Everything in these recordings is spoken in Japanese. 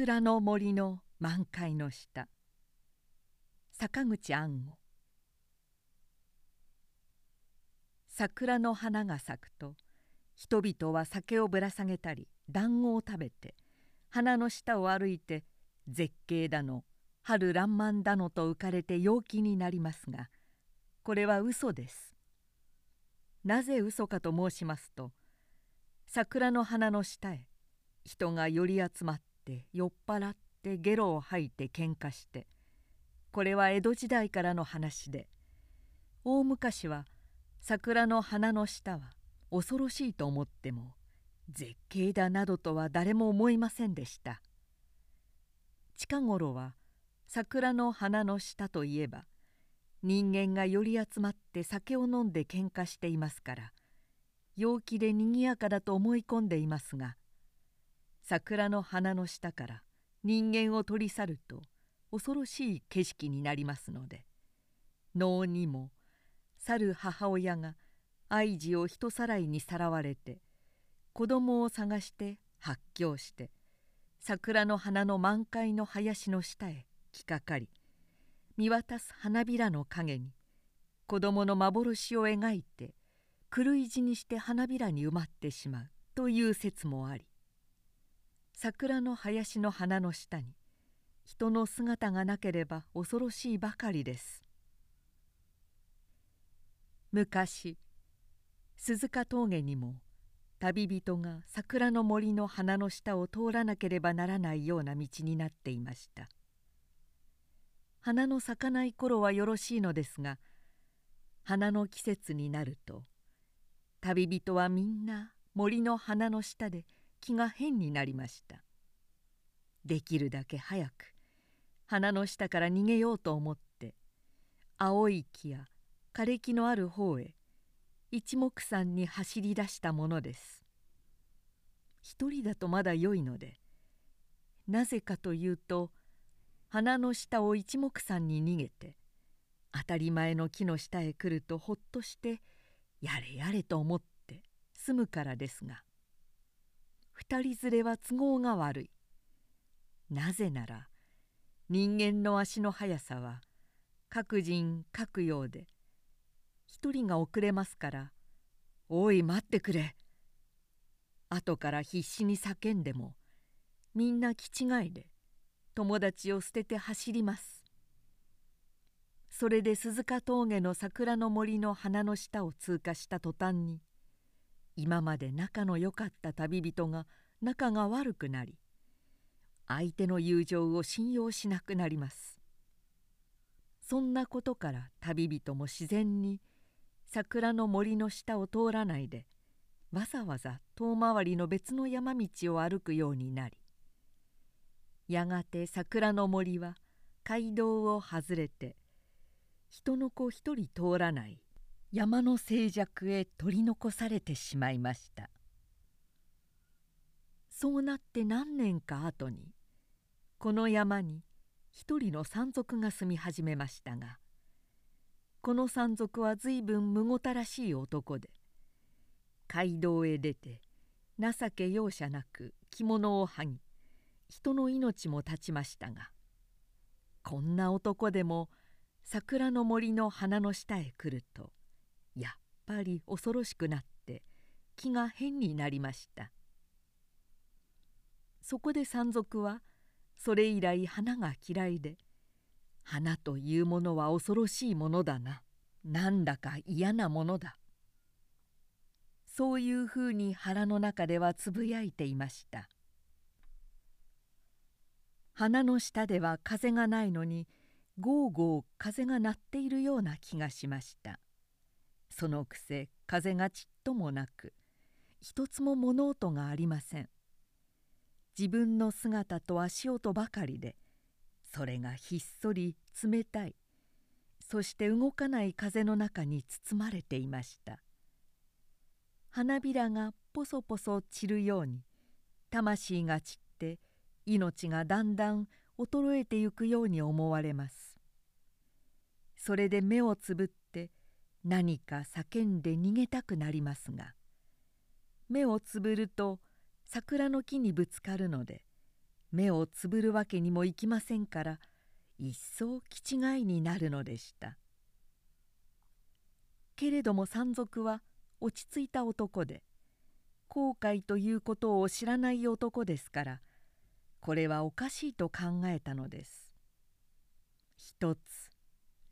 桜の森の満開の下坂口安吾桜の花が咲くと人々は酒をぶら下げたり団子を食べて花の下を歩いて絶景だの春爛漫だのと浮かれて陽気になりますがこれは嘘です。なぜ嘘かと申しますと桜の花の下へ人が寄り集まって酔っ払ってゲロを吐いて喧嘩してこれは江戸時代からの話で大昔は桜の花の下は恐ろしいと思っても絶景だなどとは誰も思いませんでした。近頃は桜の花の下といえば人間が寄り集まって酒を飲んで喧嘩していますから陽気でにぎやかだと思い込んでいますが桜の花の下から人間を取り去ると恐ろしい景色になりますので。能にも去る母親が愛児を人さらいにさらわれて子供を探して発狂して桜の花の満開の林の下へ来かかり見渡す花びらの影に子供の幻を描いて狂い死にして花びらに埋まってしまうという説もあり桜の林の花の下に人の姿がなければ恐ろしいばかりです。昔鈴鹿峠にも旅人が桜の森の花の下を通らなければならないような道になっていました。花の咲かない頃はよろしいのですが花の季節になると旅人はみんな森の花の下で気が変になりました。できるだけ早く花の下から逃げようと思って青い木や枯れ木のある方へ一目散に走り出したものです。一人だとまだよいのでなぜかというと鼻の下を一目散に逃げて当たり前の木の下へ来るとほっとしてやれやれと思って済むからですが二人連れは都合が悪い。なぜなら人間の足の速さは各人各ようで一人が遅れますから「おい待ってくれ」後から必死に叫んでもみんな気違いで友達を捨てて走ります。それで鈴鹿峠の桜の森の花の下を通過した途端に今まで仲の良かった旅人が仲が悪くなり相手の友情を信用しなくなります。そんなことから旅人も自然に桜の森の下を通らないでわざわざ遠回りの別の山道を歩くようになりやがて桜の森は街道を外れて人の子一人通らない山の静寂へ取り残されてしまいました。そうなって何年か後にこの山に一人の山賊が住み始めましたがこの山賊は随分むごたらしい男で街道へ出て情け容赦なく着物を剥ぎ人の命も絶ちましたがこんな男でも桜の森の花の下へ来るとやっぱり恐ろしくなって気が変になりました。そこで山賊はそれ以来花が嫌いで花というものは恐ろしいものだななんだか嫌なものだ。そういうふうに腹の中ではつぶやいていました。鼻の下では風がないのにゴーゴー風が鳴っているような気がしました。そのくせ風がちっともなく一つも物音がありません。自分の姿と足音ばかりでそれがひっそり冷たい。そして動かない風の中に包まれていました。花びらがポソポソ散るように魂が散って命がだんだん衰えてゆくように思われます。それで目をつぶっ何か叫んで逃げたくなりますが目をつぶると桜の木にぶつかるので目をつぶるわけにもいきませんから一層気違いになるのでした。けれども山賊は落ち着いた男で後悔ということを知らない男ですからこれはおかしいと考えたのです。一つ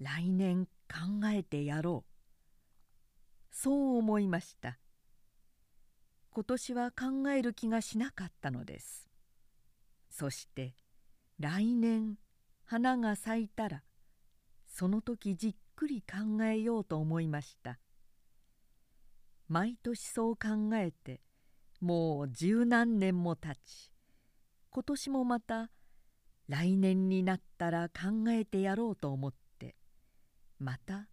来年考えてやろう。そう思いました。今年は考える気がしなかったのです。そして来年花が咲いたらその時じっくり考えようと思いました。毎年そう考えてもう十何年も経ち今年もまた来年になったら考えてやろうと思ってまた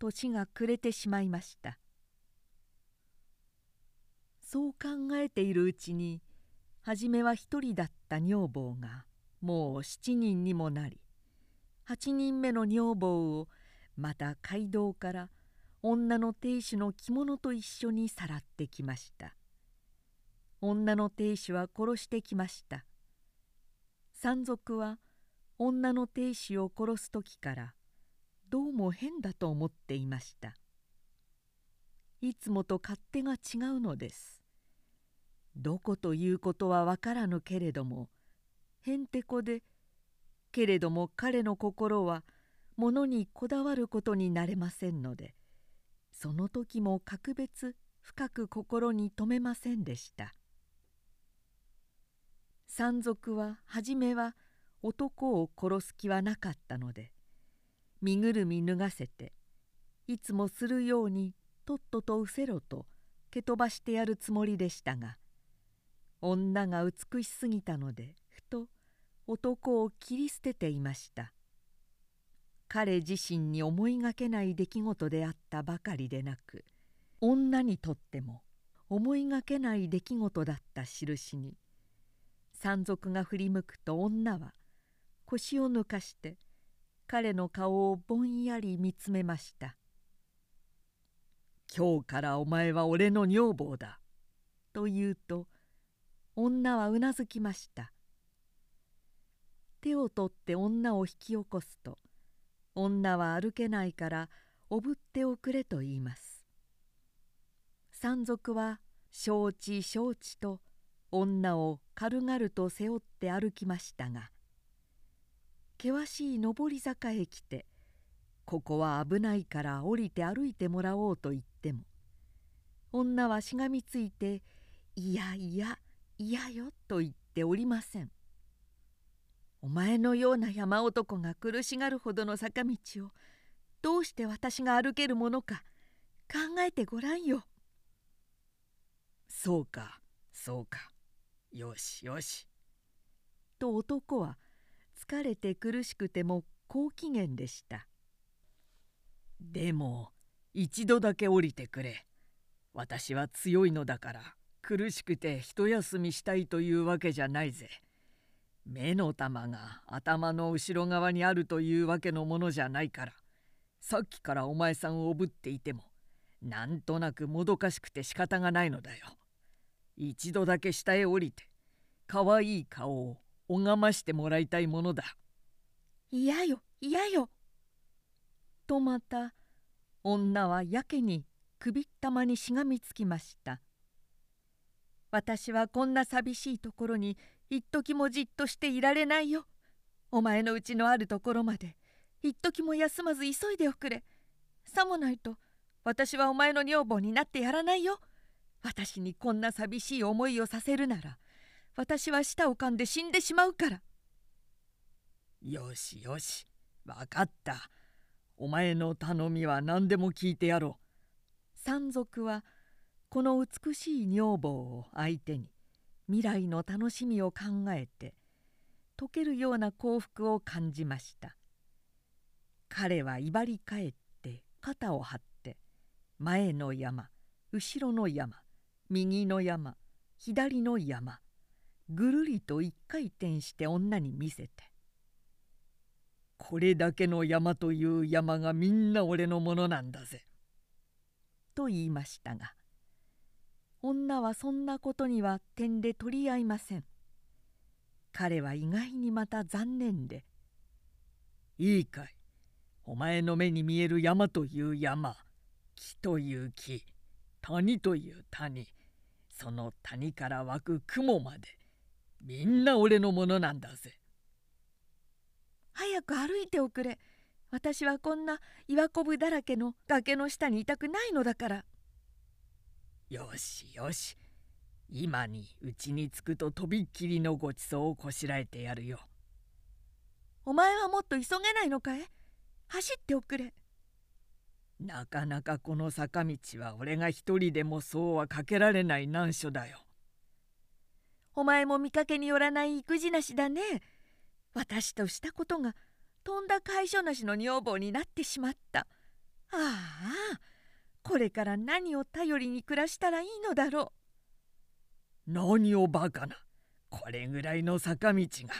年が暮れてしまいました。そう考えているうちに初めは一人だった女房がもう七人にもなり八人目の女房をまた街道から女の亭主の着物と一緒にさらってきました。女の亭主は殺してきました。山賊は女の亭主を殺す時からどうも変だと思っていました。いつもと勝手が違うのです。どこということはわからぬけれどもへんてこでけれども彼の心は物にこだわることになれませんのでその時も格別深く心に留めませんでした。山賊は初めは男を殺す気はなかったので身ぐるみ脱がせていつもするようにとっととうせろと蹴飛ばしてやるつもりでしたが女が美しすぎたのでふと男を切り捨てていました。彼自身に思いがけない出来事であったばかりでなく女にとっても思いがけない出来事だった印に山賊が振り向くと女は腰を抜かして彼の顔をぼんやり見つめました「今日からお前は俺の女房だ」と言うと女はうなずきました。手を取って女を引き起こすと女は歩けないからおぶっておくれと言います。山賊は承知承知と女を軽々と背負って歩きましたが険しい上り坂へ来てここは危ないから降りて歩いてもらおうと言っても女はしがみついて「いやいや嫌よと言っておりません。お前のような山男が苦しがるほどの坂道をどうして私が歩けるものか考えてごらんよ。そうかそうか。よしよし。と男は疲れて苦しくても好機嫌でした。でも一度だけ降りてくれ。私は強いのだから苦しくて一休みしたいというわけじゃないぜ。目の玉が頭の後ろ側にあるというわけのものじゃないからさっきからお前さんをおぶっていてもなんとなくもどかしくて仕方がないのだよ。一度だけ下へ降りてかわいい顔を拝ましてもらいたいものだ。嫌よ嫌よ。とまた女はやけに首ったまにしがみつきました。私はこんな寂しいところに一時もじっとしていられないよ。お前のうちのあるところまで一時も休まず急いでおくれ。さもないと私はお前の女房になってやらないよ。私にこんな寂しい思いをさせるなら私は舌を噛んで死んでしまうから。よしよし分かった。お前の頼みは何でも聞いてやろう。山賊はこの美しい女房を相手に未来の楽しみを考えて溶けるような幸福を感じました。彼は威張り返って肩を張って前の山後ろの山右の山左の山ぐるりと一回転して女に見せて「これだけの山という山がみんな俺のものなんだぜ」と言いましたが女はそんなことには点で取り合いません彼は意外にまた残念で「いいかいお前の目に見える山という山木という木谷という谷その谷から湧く雲までみんな俺のものなんだぜ。早く歩いておくれ私はこんな岩こぶだらけの崖の下にいたくないのだからよしよし。今にうちに着くととびっきりのごちそうをこしらえてやるよ。お前はもっと急げないのかい？走っておくれ。なかなかこの坂道は俺が一人でもそうはかけられない難所だよ。お前も見かけによらない育児なしだね。私としたことがとんだ解消なしの女房になってしまった。ああこれから何を頼りに暮らしたらいいのだろう？何をバカな。これぐらいの坂道が。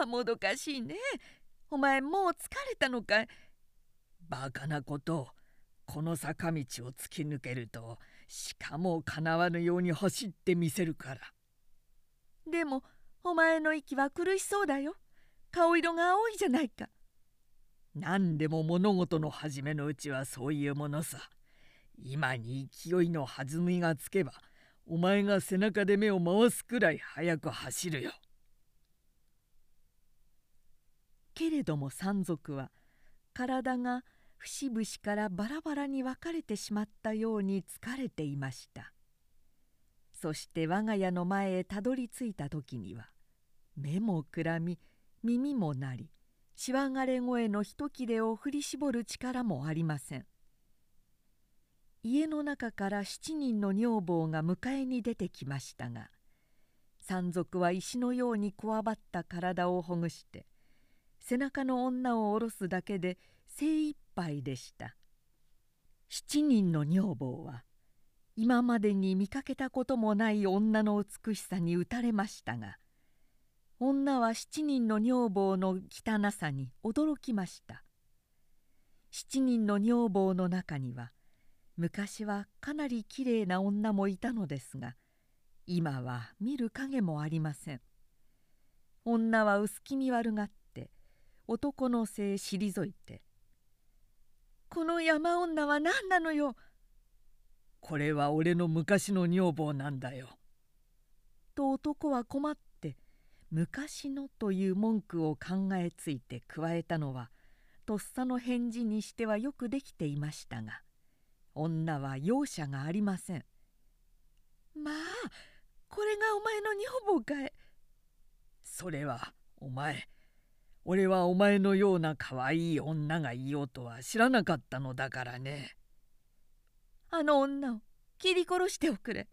ああもどかしいね。お前もう疲れたのかい？バカなことをこの坂道を突き抜けるとしかもかなわぬように走ってみせるから。でもお前の息は苦しそうだよ。顔色が青いじゃないか何でも物事の初めのうちはそういうものさ今に勢いの弾みがつけばお前が背中で目を回すくらい速く走るよ。けれども山賊は体が節々からバラバラに分かれてしまったように疲れていましたそして我が家の前へたどり着いた時には目もくらみ耳も鳴りしわがれ声の一切れを振り絞る力もありません。家の中から7人の女房が迎えに出てきましたが山賊は石のようにこわばった体をほぐして背中の女を下ろすだけで精一杯でした。7人の女房は今までに見かけたこともない女の美しさに打たれましたが女は7人の女房の汚さに驚きました。7人の女房の中には昔はかなりきれいな女もいたのですが今は見る影もありません。女は薄気味悪がって男のせい退いて「この山女は何なのよ」「これは俺の昔の女房なんだよ」と男は困って昔のという文句を考えついて加えたのはとっさの返事にしてはよくできていましたが女は容赦がありません。まあこれがお前の女房かいそれはお前俺はお前のような可愛い女がいようとは知らなかったのだからね。あの女を切り殺しておくれ。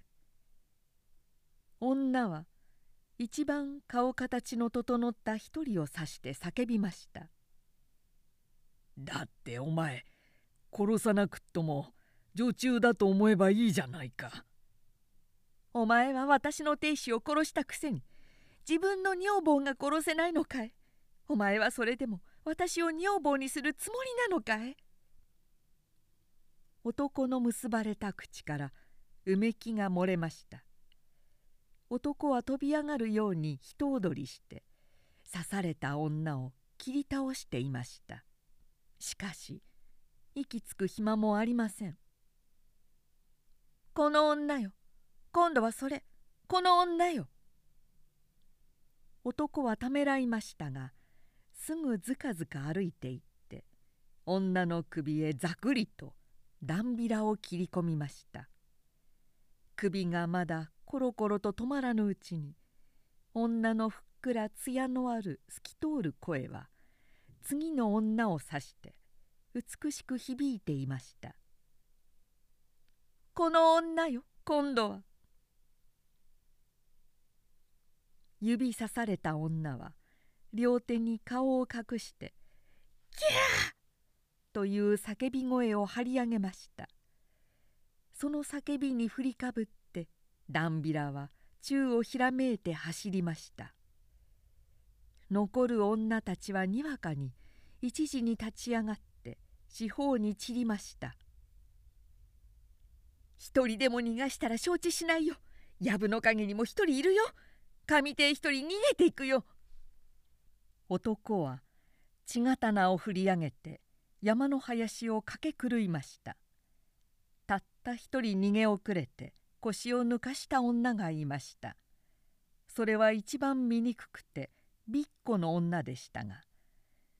女は一番顔形の整った一人を指して叫びましただってお前殺さなくっとも女中だと思えばいいじゃないか。お前は私の亭主を殺したくせに自分の女房が殺せないのかい。お前はそれでも私を女房にするつもりなのかい。男の結ばれた口からうめきが漏れました。男は飛び上がるように人踊りして刺された女を切り倒していました。しかし息つく暇もありません。この女よ。今度はそれ。この女よ。男はためらいましたがすぐずかずか歩いていって女の首へざくりとダンビラを切り込みました。首がまだコロコロと止まらぬうちに女のふっくら艶のある透き通る声は次の女を指して美しく響いていました「この女よ今度は」指さされた女は両手に顔を隠して「キャー!」という叫び声を張り上げました。その叫びに振りかぶっダンビラは宙をひらめいて走りました。残る女たちはにわかに一時に立ち上がって四方に散りました。一人でも逃がしたら承知しないよ。藪の陰にも一人いるよ。上手一人逃げていくよ。男は血刀を振り上げて山の林を駆け狂いました。たった一人逃げ遅れて腰を抜かした女がいましたそれは一番醜くてびっこの女でしたが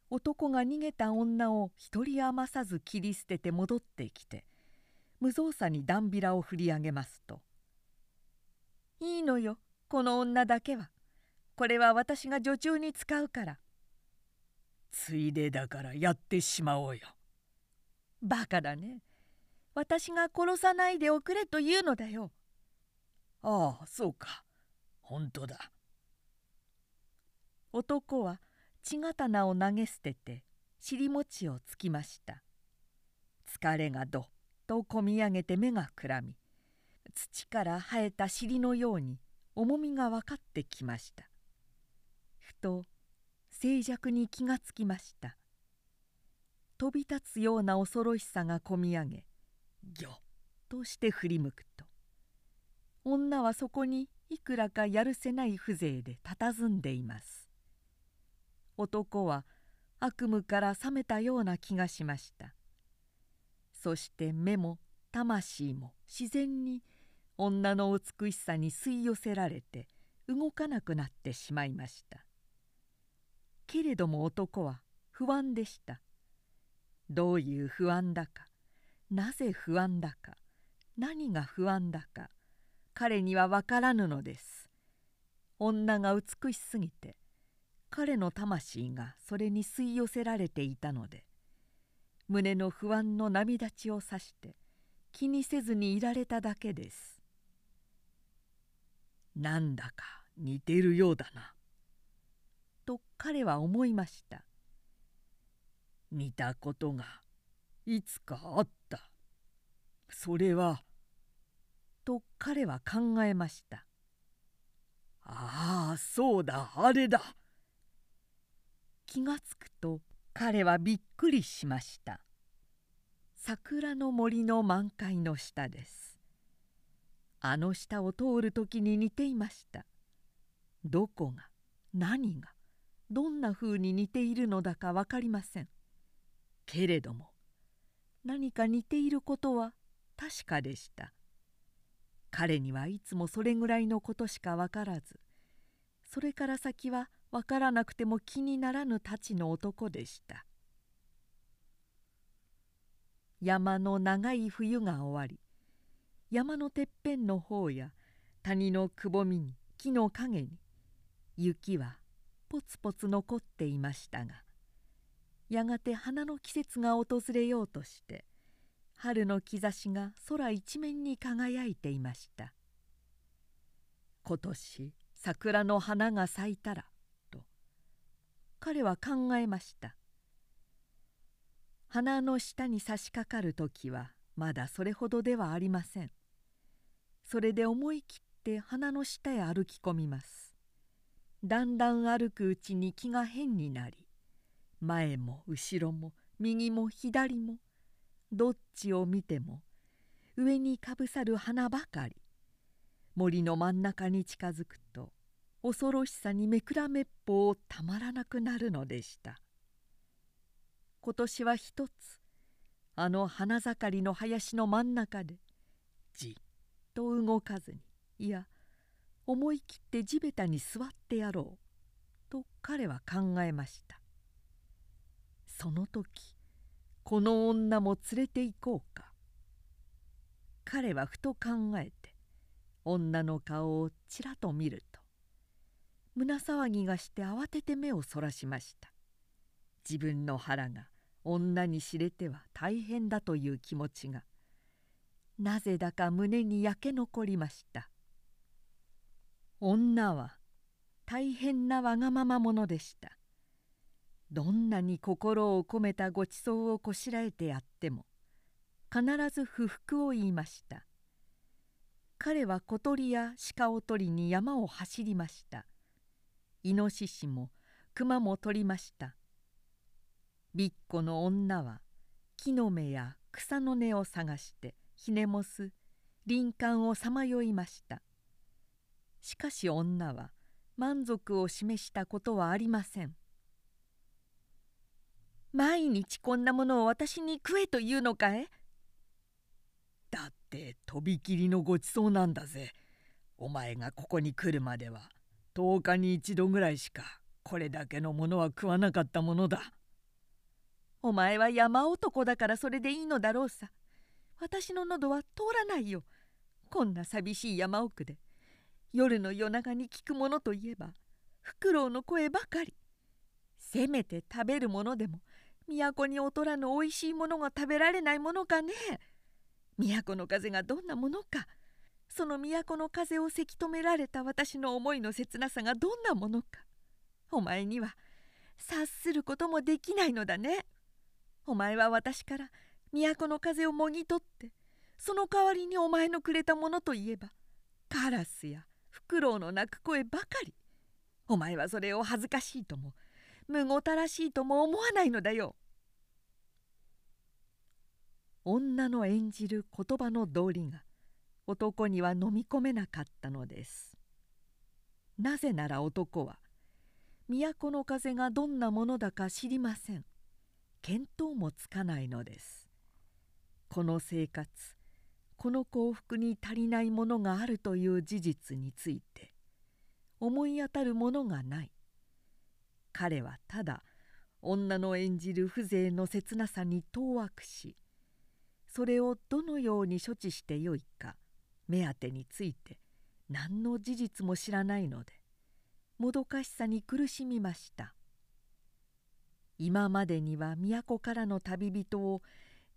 男が逃げた女を一人余さず切り捨てて戻ってきて無造作にダンビラを振り上げますと「いいのよこの女だけはこれは私が女中に使うから」ついでだからやってしまおうよ。バカだね。私が殺さないでおくれというのだよ。ああそうか本当だ。男は血刀を投げ捨てて尻餅をつきました。疲れがどっとこみ上げて目がくらみ土から生えた尻のように重みが分かってきました。ふと静寂に気がつきました飛び立つような恐ろしさがこみ上げぎょっとして振り向くと女はそこにいくらかやるせない風情で佇んでいます。男は悪夢から覚めたような気がしました。そして目も魂も自然に女の美しさに吸い寄せられて動かなくなってしまいました。けれども男は不安でした。どういう不安だかなぜ不安だか何が不安だか彼には分からぬのです。女が美しすぎて彼の魂がそれに吸い寄せられていたので胸の不安の波立ちをさして気にせずにいられただけです。なんだか似てるようだなと彼は思いました。似たことがいつかあった。それはと彼は考えました。ああそうだあれだ。気がつくと彼はびっくりしました。桜の森の満開の下です。あの下を通る時に似ていました。どこが何がどんなふうに似ているのだか分かりません。けれども何か似ていることは確かでした彼にはいつもそれぐらいのことしか分からずそれから先は分からなくても気にならぬたちの男でした。山の長い冬が終わり山のてっぺんの方や谷のくぼみに木の陰に雪はポツポツ残っていましたがやがて花の季節が訪れようとして春の兆しが空一面に輝いていました。今年桜の花が咲いたらと彼は考えました。花の下に差し掛かる時はまだそれほどではありません。それで思い切って花の下へ歩き込みます。だんだん歩くうちに気が変になり前も後ろも右も左もどっちを見ても上にかぶさる花ばかり。森の真ん中に近づくと恐ろしさにめくらめっぽうたまらなくなるのでした。今年は一つあの花盛りの林の真ん中でじっと動かずにいや思い切って地べたに座ってやろうと彼は考えました。その時この女も連れて行こうか。彼はふと考えて女の顔をちらと見ると胸騒ぎがして慌てて目をそらしました。自分の腹が女に知れては大変だという気持ちがなぜだか胸に焼け残りました。女は大変なわがまま者でした。どんなに心を込めたごちそうをこしらえてやっても必ず不服を言いました。彼は小鳥や鹿を取りに山を走りました。イノシシも熊も取りました。びっこの女は木の芽や草の根を探してひねもす林間をさまよいました。しかし女は満足を示したことはありません。毎日こんなものを私に食えというのかい？だってとびきりのごちそうなんだぜ。お前がここに来るまでは10日に一度ぐらいしかこれだけのものは食わなかったものだ。お前は山男だからそれでいいのだろうさ。私の喉は通らないよ。こんな寂しい山奥で夜の夜長に聞くものといえばフクロウの声ばかり。せめて食べるものでも都に劣らぬおいしいものが食べられないものかね。都の風がどんなものか。その都の風をせき止められた私の思いの切なさがどんなものか。お前には察することもできないのだね。お前は私から都の風をもぎ取ってその代わりにお前のくれたものといえばカラスやフクロウの鳴く声ばかり。お前はそれを恥ずかしいともむごたらしいとも思わないのだよ。女の演じる言葉の道理が男には飲み込めなかったのです。なぜなら男は都の風がどんなものだか知りません。見当もつかないのです。この生活この幸福に足りないものがあるという事実について思い当たるものがない。彼はただ女の演じる風情の切なさに当惑しそれをどのように処置してよいか目当てについて何の事実も知らないのでもどかしさに苦しみました。今までには都からの旅人を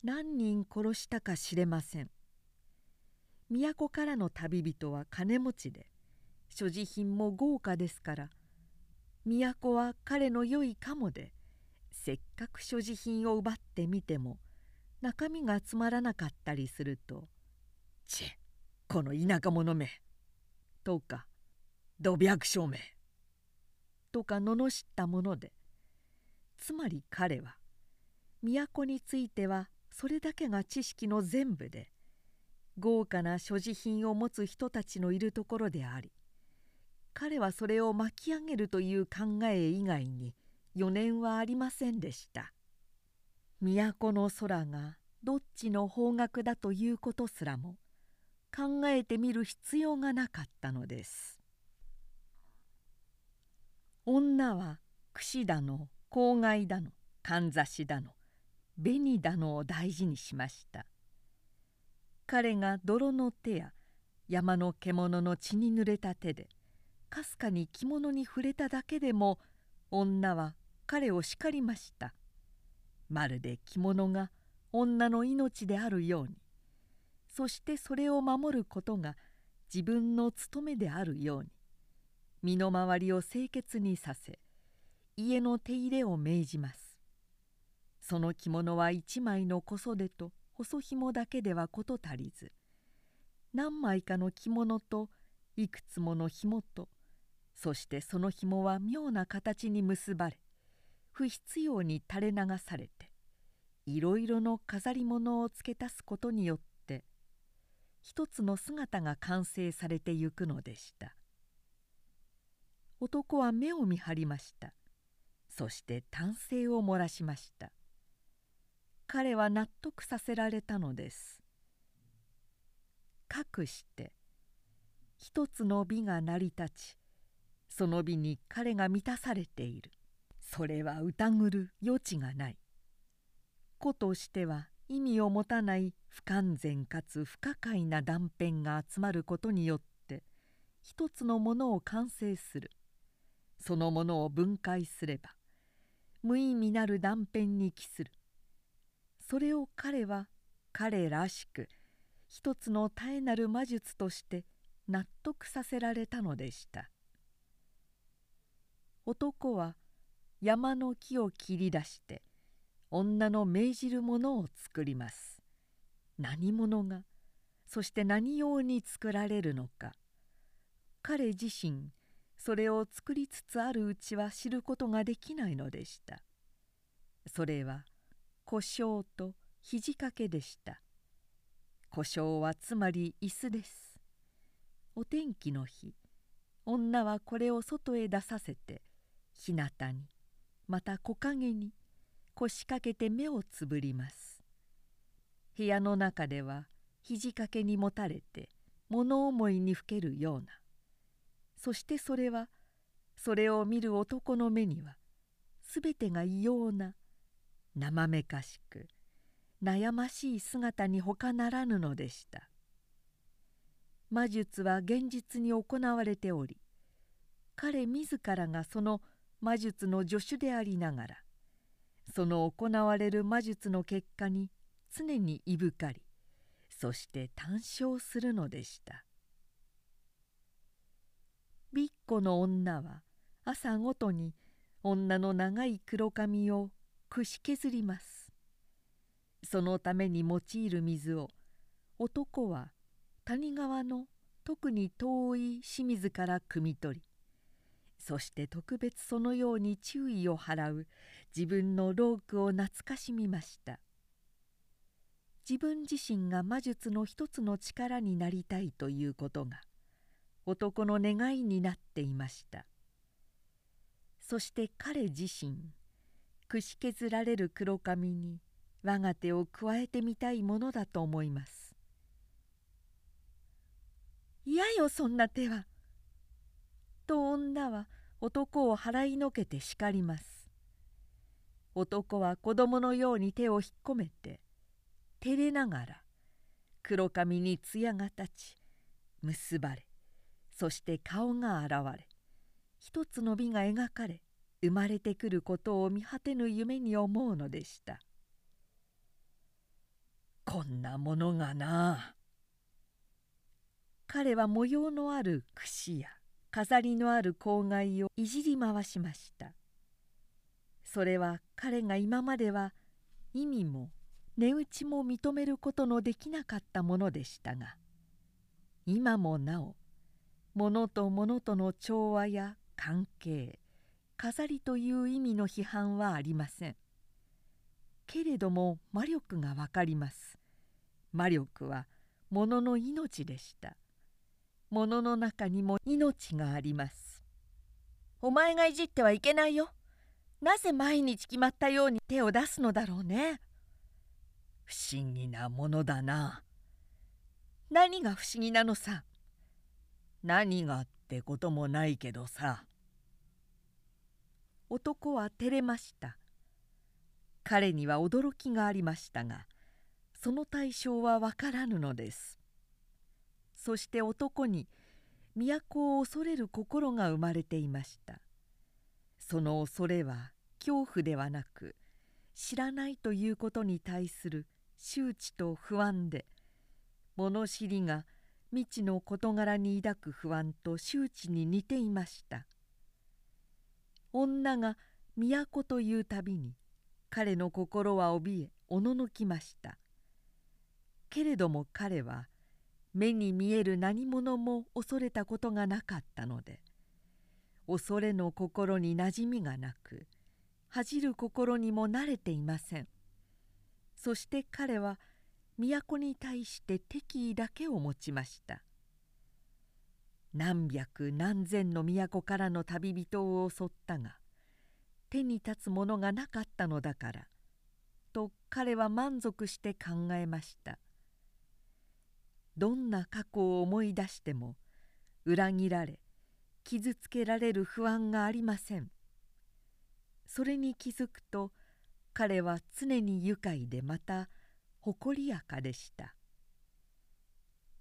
何人殺したか知れません。都からの旅人は金持ちで所持品も豪華ですから都は彼の良いかもでせっかく所持品を奪ってみても中身がつまらなかったりすると「チェこの田舎者め」とか「土白証明」とか罵ったものでつまり彼は都についてはそれだけが知識の全部で豪華な所持品を持つ人たちのいるところであり彼はそれを巻き上げるという考え以外に余念はありませんでした。都の空がどっちの方角だということすらも考えてみる必要がなかったのです。女は櫛だの郊外だのかんざしだの紅だのを大事にしました。彼が泥の手や山の獣の血に濡れた手でかすかに着物に触れただけでも女は彼を叱りました。まるで着物が女の命であるように。そしてそれを守ることが自分の務めであるように。身の回りを清潔にさせ家の手入れを命じます。その着物は一枚の小袖と細紐だけでは事足りず。何枚かの着物といくつもの紐とそしてその紐は妙な形に結ばれ不必要に垂れ流されていろいろの飾り物を付け足すことによって一つの姿が完成されてゆくのでした。男は目を見張りました。そして丹精を漏らしました。彼は納得させられたのです。かくして一つの美が成り立ちその美に彼が満たされている。それは疑る余地がない。子としては意味を持たない不完全かつ不可解な断片が集まることによって一つのものを完成する。そのものを分解すれば無意味なる断片に帰する。それを彼は彼らしく一つの絶えなる魔術として納得させられたのでした。男は山の木を切り出して女の命じるものを作ります。何者がそして何用に作られるのか。彼自身それを作りつつあるうちは知ることができないのでした。それは故障と肘掛けでした。故障はつまり椅子です。お天気の日女はこれを外へ出させて日向にまた木陰に腰掛けて目をつぶります。部屋の中では肘掛けにもたれて物思いにふけるような。そしてそれはそれを見る男の目には全てが異様な生めかしく悩ましい姿に他ならぬのでした。魔術は現実に行われており彼自らがその魔術の助手でありながらその行われる魔術の結果に常にいぶかりそして単笑するのでした。びっこの女は朝ごとに女の長い黒髪をくし削ります。そのために用いる水を男は谷川の特に遠い清水から汲み取りそして特別そのように注意を払う自分のロークを懐かしみました。自分自身が魔術の一つの力になりたいということが男の願いになっていました。そして彼自身くし削られる黒髪に我が手を加えてみたいものだと思います。嫌よそんな手は。と女は男を払いのけて叱ります。男は子供のように手を引っ込めて照れながら黒髪に艶が立ち結ばれそして顔が現れ一つの美が描かれ生まれてくることを見果てぬ夢に思うのでした。こんなものがな。彼は模様のある櫛や飾りのある郊外をいじり回しました。それは彼が今までは意味も値打ちも認めることのできなかったものでしたが今もなお物と物との調和や関係飾りという意味の批判はありません。けれども魔力がわかります。魔力は物の命でした。物の中にも命があります。お前がいじってはいけないよ。なぜ毎日決まったように手を出すのだろうね。不思議なものだな。何が不思議なのさ。何がってこともないけどさ。男は照れました。彼には驚きがありましたがその対象は分からぬのです。そして男に都を恐れる心が生まれていました。その恐れは恐怖ではなく知らないということに対する周知と不安で物知りが未知の事柄に抱く不安と周知に似ていました。女が都というたびに彼の心は怯えおののきました。けれども彼は目に見える何者も恐れたことがなかったので恐れの心になじみがなく恥じる心にも慣れていません。そして彼は都に対して敵意だけを持ちました。何百何千の都からの旅人を襲ったが手に立つものがなかったのだからと彼は満足して考えました。どんな過去を思い出しても裏切られ傷つけられる不安がありません。それに気づくと彼は常に愉快でまた誇りやかでした。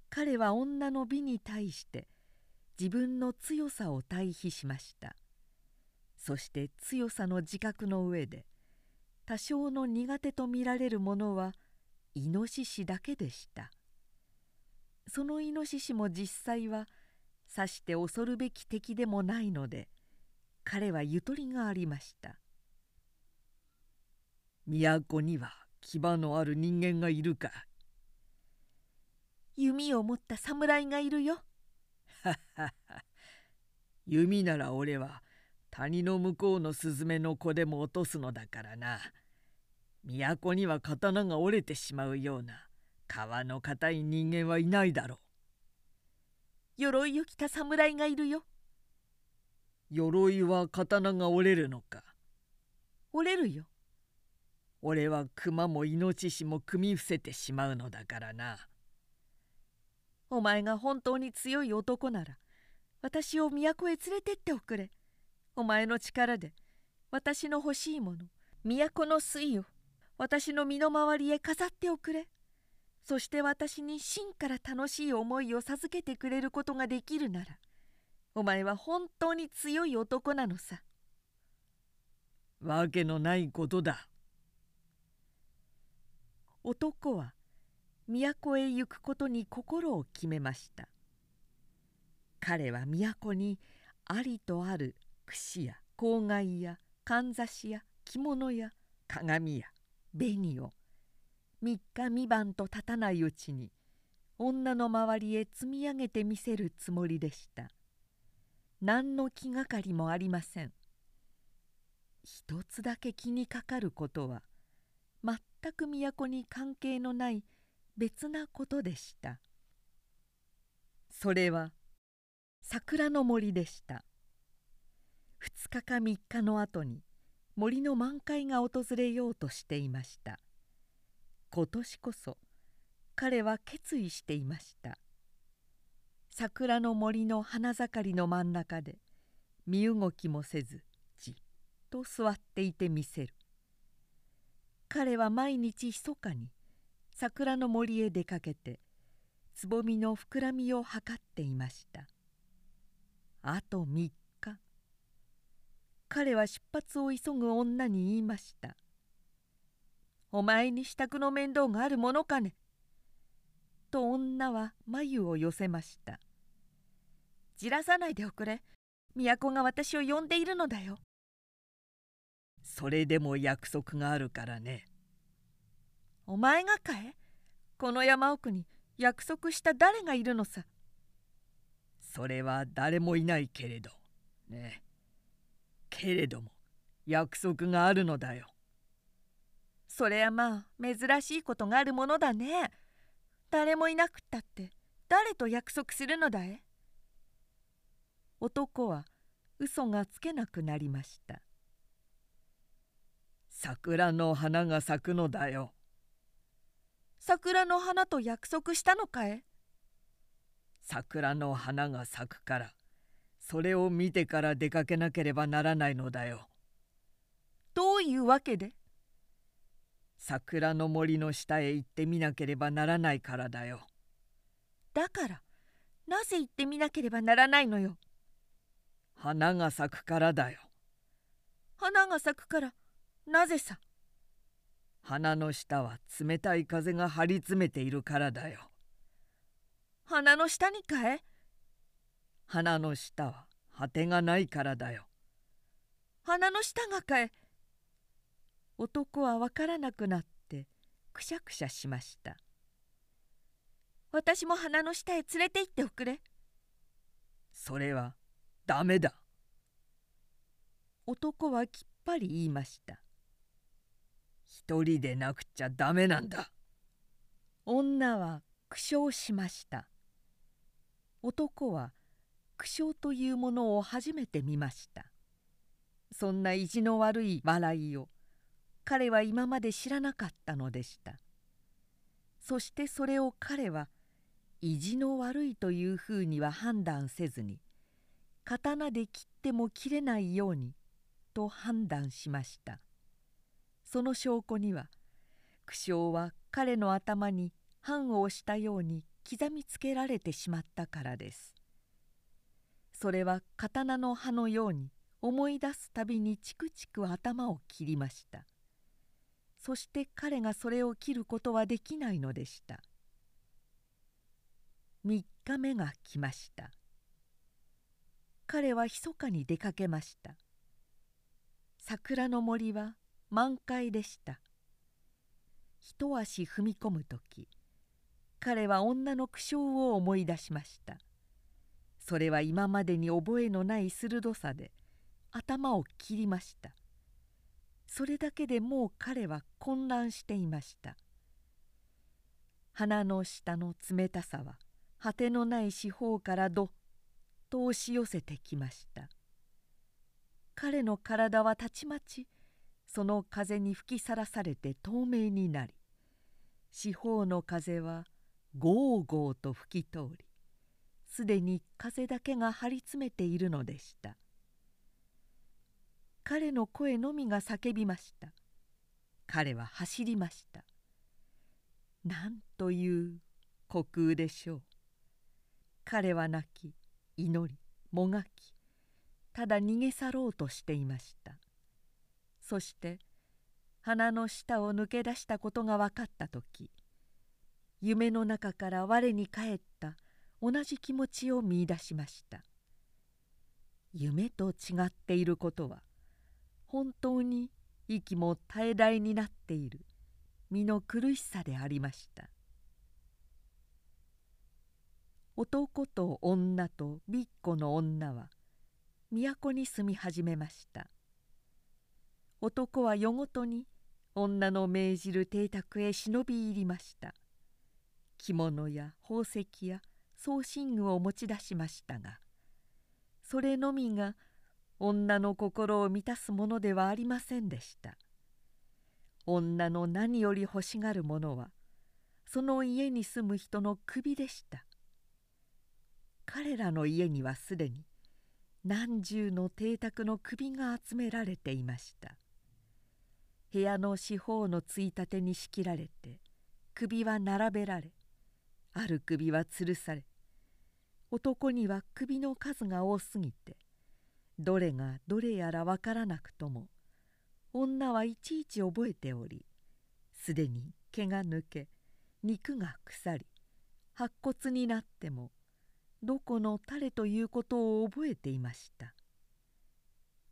彼は女の美に対して自分の強さを対比しました。そして強さの自覚の上で多少の苦手と見られるものはイノシシだけでした。そのイノシシも実際はさして恐るべき敵でもないので彼はゆとりがありました。都には牙のある人間がいるか。弓を持った侍がいるよ。弓なら俺は谷の向こうのスズメの子でも落とすのだからな。都には刀が折れてしまうような皮の硬い人間はいないだろう。鎧を着た侍がいるよ。鎧は刀が折れるのか？折れるよ。俺は熊もイノシシも組み伏せてしまうのだからな。お前が本当に強い男なら私を都へ連れてっておくれ。お前の力で私の欲しいもの都の水を私の身の回りへ飾っておくれそして私に真から楽しい思いを授けてくれることができるならお前は本当に強い男なのさ。わけのないことだ。男は都へ行くことに心を決めました。彼は都にありとある櫛や郊外やかんざしや着物や鏡や紅を三日三晩と立たないうちに女の周りへ積み上げてみせるつもりでした。何の気がかりもありません。一つだけ気にかかることは全く都に関係のない別なことでした。それは桜の森でした。2日か3日の後に森の満開が訪れようとしていました。今年こそ彼は決意していました。桜の森の花盛りの真ん中で身動きもせずじっと座っていてみせる。彼は毎日密かに桜の森へ出かけてつぼみの膨らみを測っていました。あと3日。彼は出発を急ぐ女に言いました「お前に支度の面倒があるものかね」と女は眉を寄せました「じらさないでおくれ。都が私を呼んでいるのだよ」それでも約束があるからね。お前がかえ？この山奥に約束した誰がいるのさ？それは誰もいないけれど。ね。けれども約束があるのだよ。それはまあ珍しいことがあるものだね。誰もいなくったって誰と約束するのだい？男は嘘がつけなくなりました。桜の花が咲くのだよ。桜の花と約束したのかえ桜の花が咲くからそれを見てから出かけなければならないのだよ。どういうわけで？桜の森の下へ行ってみなければならないからだよ。だからなぜ行ってみなければならないのよ？花が咲くからだよ。花が咲くからなぜさ？花の下は冷たい風が張り詰めているからだよ。花の下にかえ？花の下は果てがないからだよ。花の下がかえ？男は分からなくなってくしゃくしゃしました。私も花の下へ連れて行っておくれ。それはダメだ。男はきっぱり言いました。一人でなくちゃダメなんだ。女は苦笑しました。男は苦笑というものを初めて見ましたそんな意地の悪い笑いを彼は今まで知らなかったのでした。そしてそれを彼は意地の悪いというふうには判断せずに刀で切っても切れないようにと判断しました。その証拠には苦笑は彼の頭に判を押したように刻みつけられてしまったからです。それは刀の刃のように思い出すたびにチクチク頭を切りました。そして彼がそれを切ることはできないのでした。3日目が来ました。彼は密かに出かけました。桜の森は満開でした。一足踏み込む時彼は女の苦笑を思い出しました。それは今までに覚えのない鋭さで頭を切りました。それだけでもう彼は混乱していました。鼻の下の冷たさは果てのない四方からどっと押し寄せてきました。彼の体はたちまちその風に吹きさらされて透明になり四方の風はゴーゴーと吹き通りすでに風だけが張り詰めているのでした。彼の声のみが叫びました。彼は走りました。なんという虚空でしょう。彼は泣き祈りもがきただ逃げ去ろうとしていました。そして鼻の下を抜け出したことが分かった時夢の中から我に返った同じ気持ちを見いだしました。夢と違っていることは本当に息も絶え絶えになっている。身の苦しさでありました。男と女とびっこの女は都に住み始めました。男は夜ごとに女の命じる邸宅へ忍び入りました。着物や宝石や装身具を持ち出しましたがそれのみが女の心を満たすものではありませんでした。女の何より欲しがるものはその家に住む人の首でした。彼らの家にはすでに何十の邸宅の首が集められていました。部屋の四方のついたてに仕切られて首は並べられある首は吊るされ男には首の数が多すぎてどれがどれやら分からなくとも女はいちいち覚えておりすでに毛が抜け肉が腐り白骨になってもどこの誰ということを覚えていました。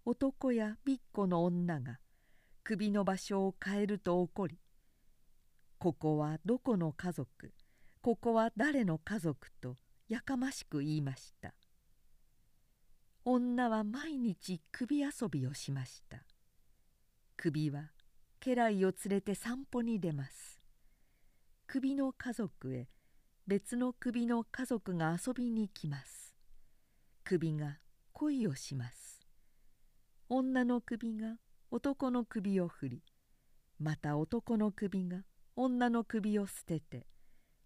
男やびっこの女が首の場所を変えると怒りここはどこの家族ここは誰の家族とやかましく言いました。女は毎日首遊びをしました。首は家来を連れて散歩に出ます。首の家族へ別の首の家族が遊びに来ます。首が恋をします。女の首が男の首を振りまた男の首が女の首を捨てて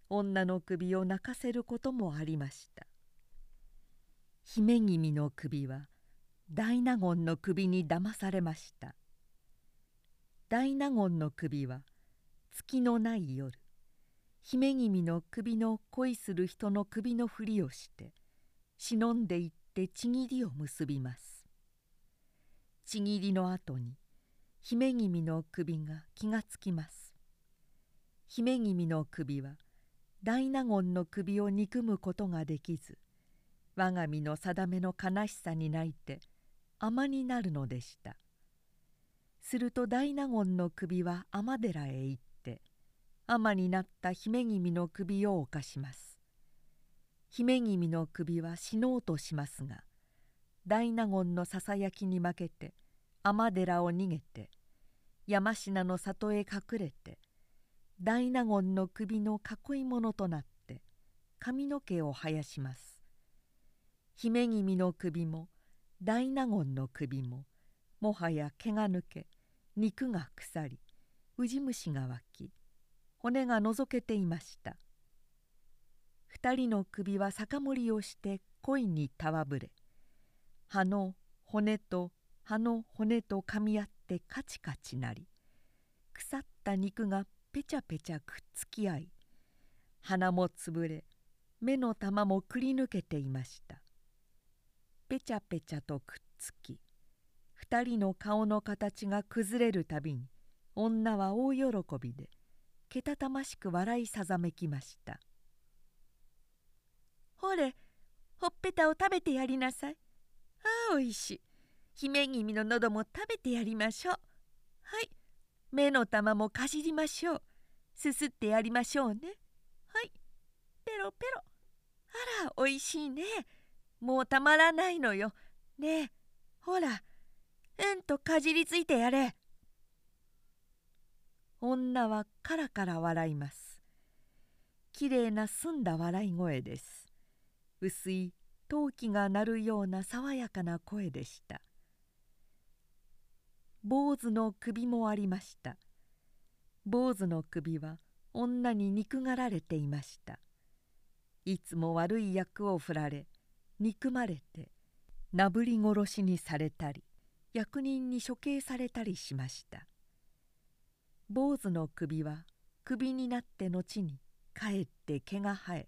女の首を泣かせることもありました。姫君の首は大納言の首に騙されました。大納言の首は月のない夜姫君の首の恋する人の首のふりをして忍んでいってちぎりを結びます。ちぎりの後に姫君の首が気がつきます。姫君の首は大納言の首を憎むことができず我が身の定めの悲しさに泣いて尼になるのでした。すると大納言の首は尼寺へ行って尼になった姫君の首を犯します。姫君の首は死のうとしますが大納言のささやきに負けて尼寺を逃げて山科の里へ隠れて大納言の首の囲い物となって髪の毛を生やします。姫君の首も大納言の首ももはや毛が抜け肉が腐りウジ虫が湧き骨がのぞけていました。二人の首は酒盛りをして恋に戯れ葉の骨と葉の骨と噛み合ってカチカチなり腐った肉がぺちゃぺちゃくっつき合い鼻もつぶれ目の玉もくり抜けていました。ぺちゃぺちゃとくっつき二人の顔の形が崩れるたびに女は大喜びでけたたましく笑いさざめきました「ほれほっぺたを食べてやりなさい」「ああおいしい。姫君の喉も食べてやりましょう」「はい。目の玉もかじりましょう」「すすってやりましょうね」「はい。ペロペロ」「あらおいしいね。もうたまらないのよ。ねえほらうんとかじりついてやれ」女はカラカラ笑います。きれいな澄んだ笑い声です。薄い陶器が鳴るような爽やかな声でした。坊主の首もありました。坊主の首は女に憎がられていました。いつも悪い役を振られ憎まれてなぶり殺しにされたり役人に処刑されたりしました。坊主の首は首になって後にかえって毛が生え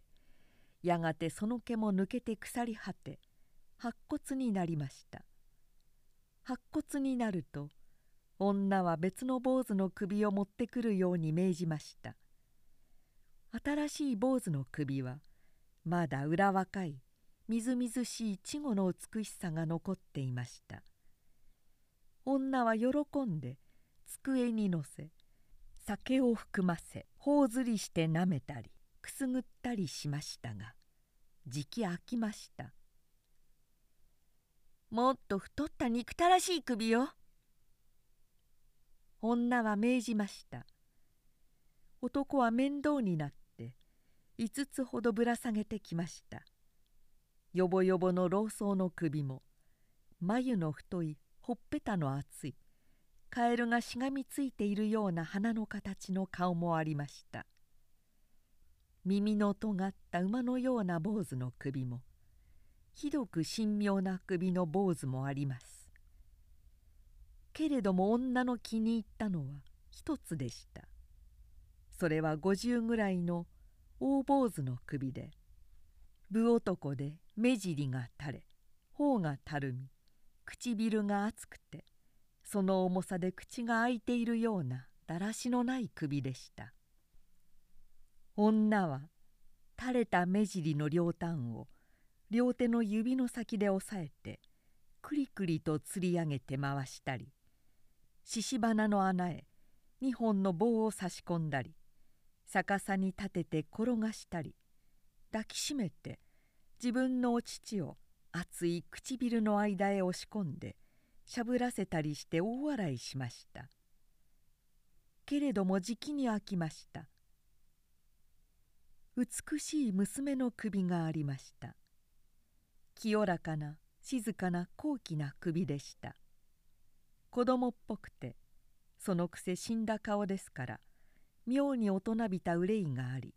やがてその毛も抜けて腐り果て白骨になりました。白骨になると女は別の坊主の首を持ってくるように命じました。新しい坊主の首はまだ裏若い。みずみずしい稚児の美しさが残っていました。女は喜んで机に乗せ酒を含ませ頬ずりしてなめたりくすぐったりしましたがじき飽きました。もっと太った憎たらしい首よ。女は命じました。男は面倒になって5つほどぶら下げてきました。よぼよぼの老僧の首も眉の太いほっぺたの厚いカエルがしがみついているような鼻の形の顔もありました。耳の尖った馬のような坊主の首もひどく神妙な首の坊主もあります。けれども女の気に入ったのは一つでした。それは五十ぐらいの大坊主の首で武男で目尻が垂れ頬がたるみ唇が厚くてその重さで口が開いているようなだらしのない首でした。女は垂れた目尻の両端を両手の指の先で押さえてくりくりと釣り上げて回したり獅子花の穴へ2本の棒を差し込んだり逆さに立てて転がしたり抱きしめて自分のお乳を熱い唇の間へ押し込んでしゃぶらせたりして大笑いしました。けれどもじきに飽きました。美しい娘の首がありました。清らかな静かな高貴な首でした。子供っぽくてそのくせ死んだ顔ですから妙に大人びた憂いがあり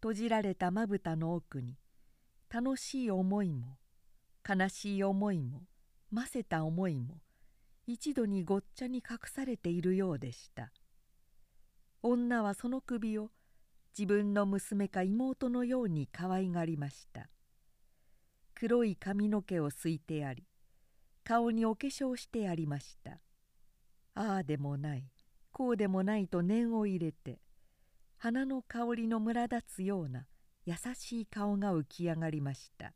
閉じられたまぶたの奥に楽しい思いも悲しい思いもませた思いも一度にごっちゃに隠されているようでした。女はその首を自分の娘か妹のように可愛がりました。黒い髪の毛をすいてあり顔にお化粧してありました。ああでもないこうでもないと念を入れて花の香りのむら立つような優しい顔が浮き上がりました。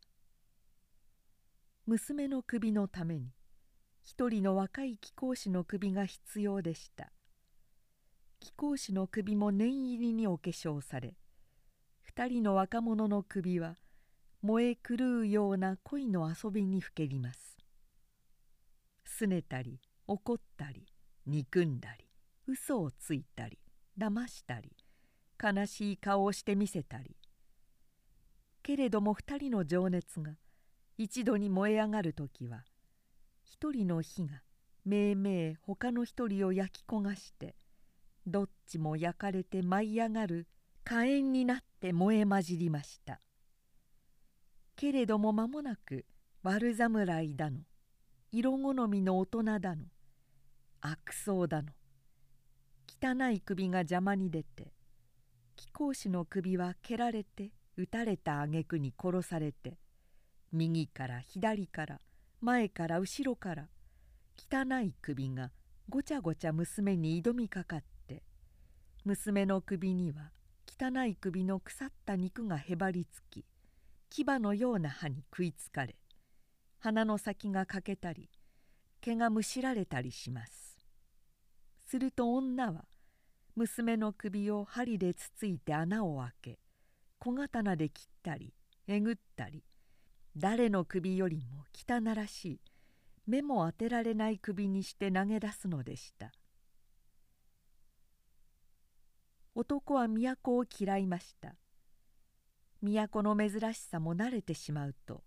娘の首のために一人の若い貴公子の首が必要でした。貴公子の首も念入りにお化粧され二人の若者の首は燃え狂うような恋の遊びにふけります。すねたり怒ったり憎んだり嘘をついたり騙したり悲しい顔をしてみせたりけれども二人の情熱が一度に燃え上がる時は一人の火がめいめい他の一人を焼き焦がしてどっちも焼かれて舞い上がる火炎になって燃え混じりました。けれども間もなく悪侍だの色好みの大人だの悪僧だの汚い首が邪魔に出て貴公子の首は蹴られて撃たれた挙句に殺されて右から左から前から後ろから汚い首がごちゃごちゃ娘に挑みかかって娘の首には汚い首の腐った肉がへばりつき牙のような歯に食いつかれ鼻の先が欠けたり毛がむしられたりします。すると女は娘の首を針でつついて穴を開け小刀で切ったりえぐったり誰の首よりも汚らしい目も当てられない首にして投げ出すのでした。男は都を嫌いました。都の珍しさも慣れてしまうと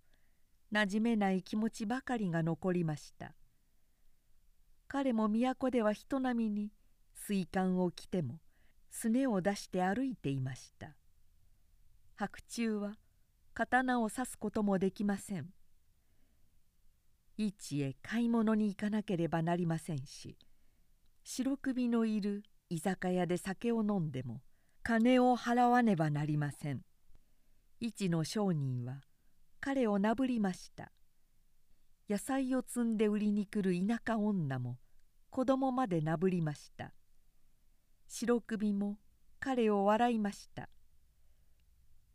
なじめない気持ちばかりが残りました。彼も都では人並みに水管を着てもすねを出して歩いていました。白昼は刀を刺すこともできません。市へ買い物に行かなければなりませんし白首のいる居酒屋で酒を飲んでも金を払わねばなりません。市の商人は彼をなぶりました。野菜を積んで売りに来る田舎女も子供までなぶりました。白首も彼を笑いました。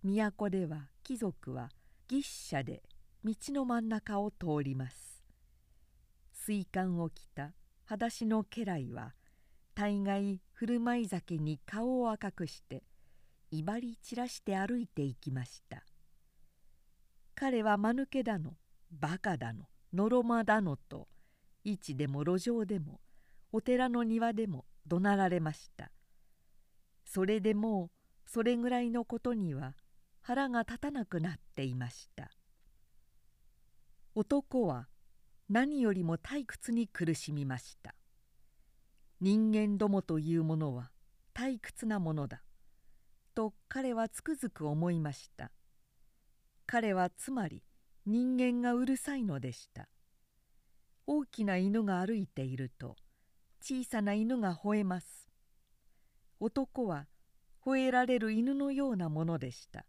都では貴族は牛車で道の真ん中を通ります。水管を着た裸足の家来は大概振る舞い酒に顔を赤くして威張り散らして歩いていきました。彼は間抜けだのバカだののろまだのと市でも路上でもお寺の庭でも怒鳴られました。それでもうそれぐらいのことには腹が立たなくなっていました。男は何よりも退屈に苦しみました。人間どもというものは退屈なものだ。と彼はつくづく思いました。彼はつまり人間がうるさいのでした。大きな犬が歩いていると小さな犬が吠えます。男は吠えられる犬のようなものでした。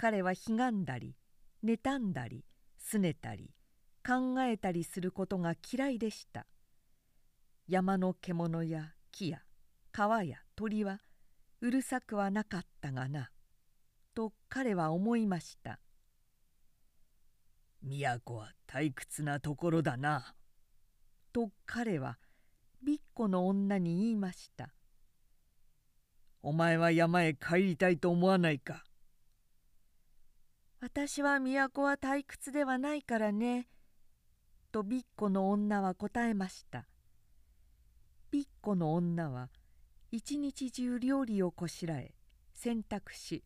彼はひがんだり妬んだりすねたり考えたりすることが嫌いでした。山の獣や木や川や鳥はうるさくはなかったがなと彼は思いました。都は退屈なところだな。と彼はびっこの女に言いました。お前は山へ帰りたいと思わないか？私は都は退屈ではないからね。とびっこの女は答えました。びっこの女は一日中料理をこしらえ洗濯し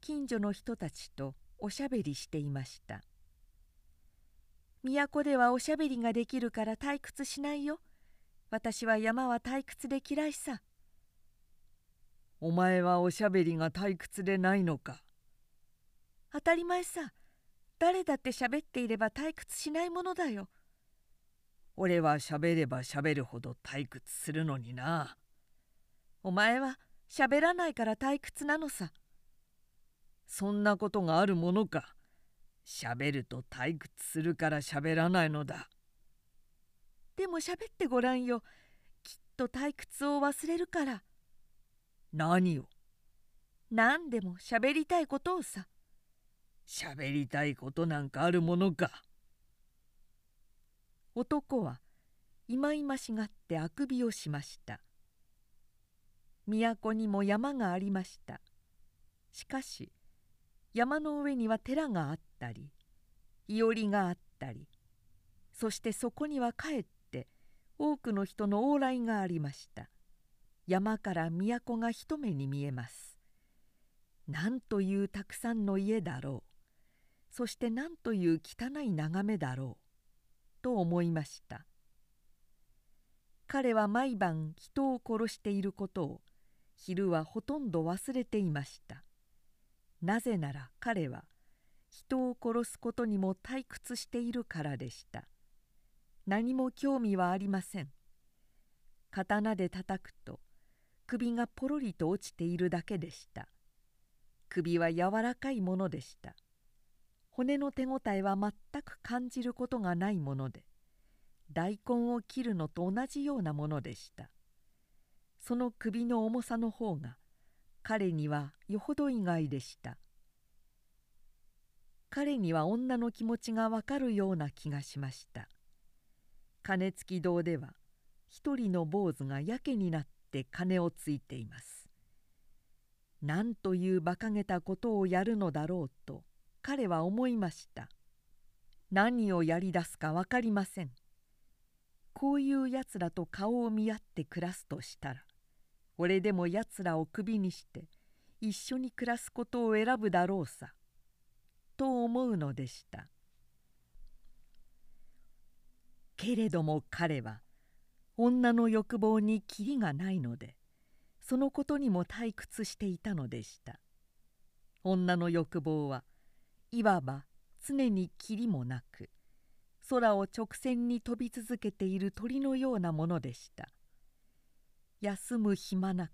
近所の人たちとおしゃべりしていました。都ではおしゃべりができるから退屈しないよ。私は山は退屈で嫌いさ。お前はおしゃべりが退屈でないのか？当たり前さ。誰だって喋っていれば退屈しないものだよ。俺は喋れば喋るほど退屈するのにな。お前は喋らないから退屈なのさ。そんなことがあるものか。喋ると退屈するから喋らないのだ。でも喋ってごらんよ。きっと退屈を忘れるから。何を？何でも喋りたいことをさ。喋りたいことなんかあるものか。男はいまいましがってあくびをしました。都にも山がありました。しかし山の上には寺があったりいおりがあったりそしてそこにはかえって多くの人の往来がありました。山から都が一目に見えます。なんというたくさんの家だろう。そして何という汚い眺めだろう。と思いました。彼は毎晩人を殺していることを昼はほとんど忘れていました。なぜなら彼は人を殺すことにも退屈しているからでした。何も興味はありません。刀で叩くと首がポロリと落ちているだけでした。首は柔らかいものでした。骨の手ごたえは全く感じることがないもので大根を切るのと同じようなものでした。その首の重さの方が彼にはよほど意外でした。彼には女の気持ちがわかるような気がしました。金付き堂では一人の坊主がやけになって金をついています。なんという馬鹿げたことをやるのだろうと彼は思いました。何をやりだすか分かりません。こういうやつらと顔を見合って暮らすとしたら俺でもやつらをクビにして一緒に暮らすことを選ぶだろうさと思うのでした。けれども彼は女の欲望にきりがないのでそのことにも退屈していたのでした。女の欲望はいわば常にきりもなく空を直線に飛び続けている鳥のようなものでした。休む暇なく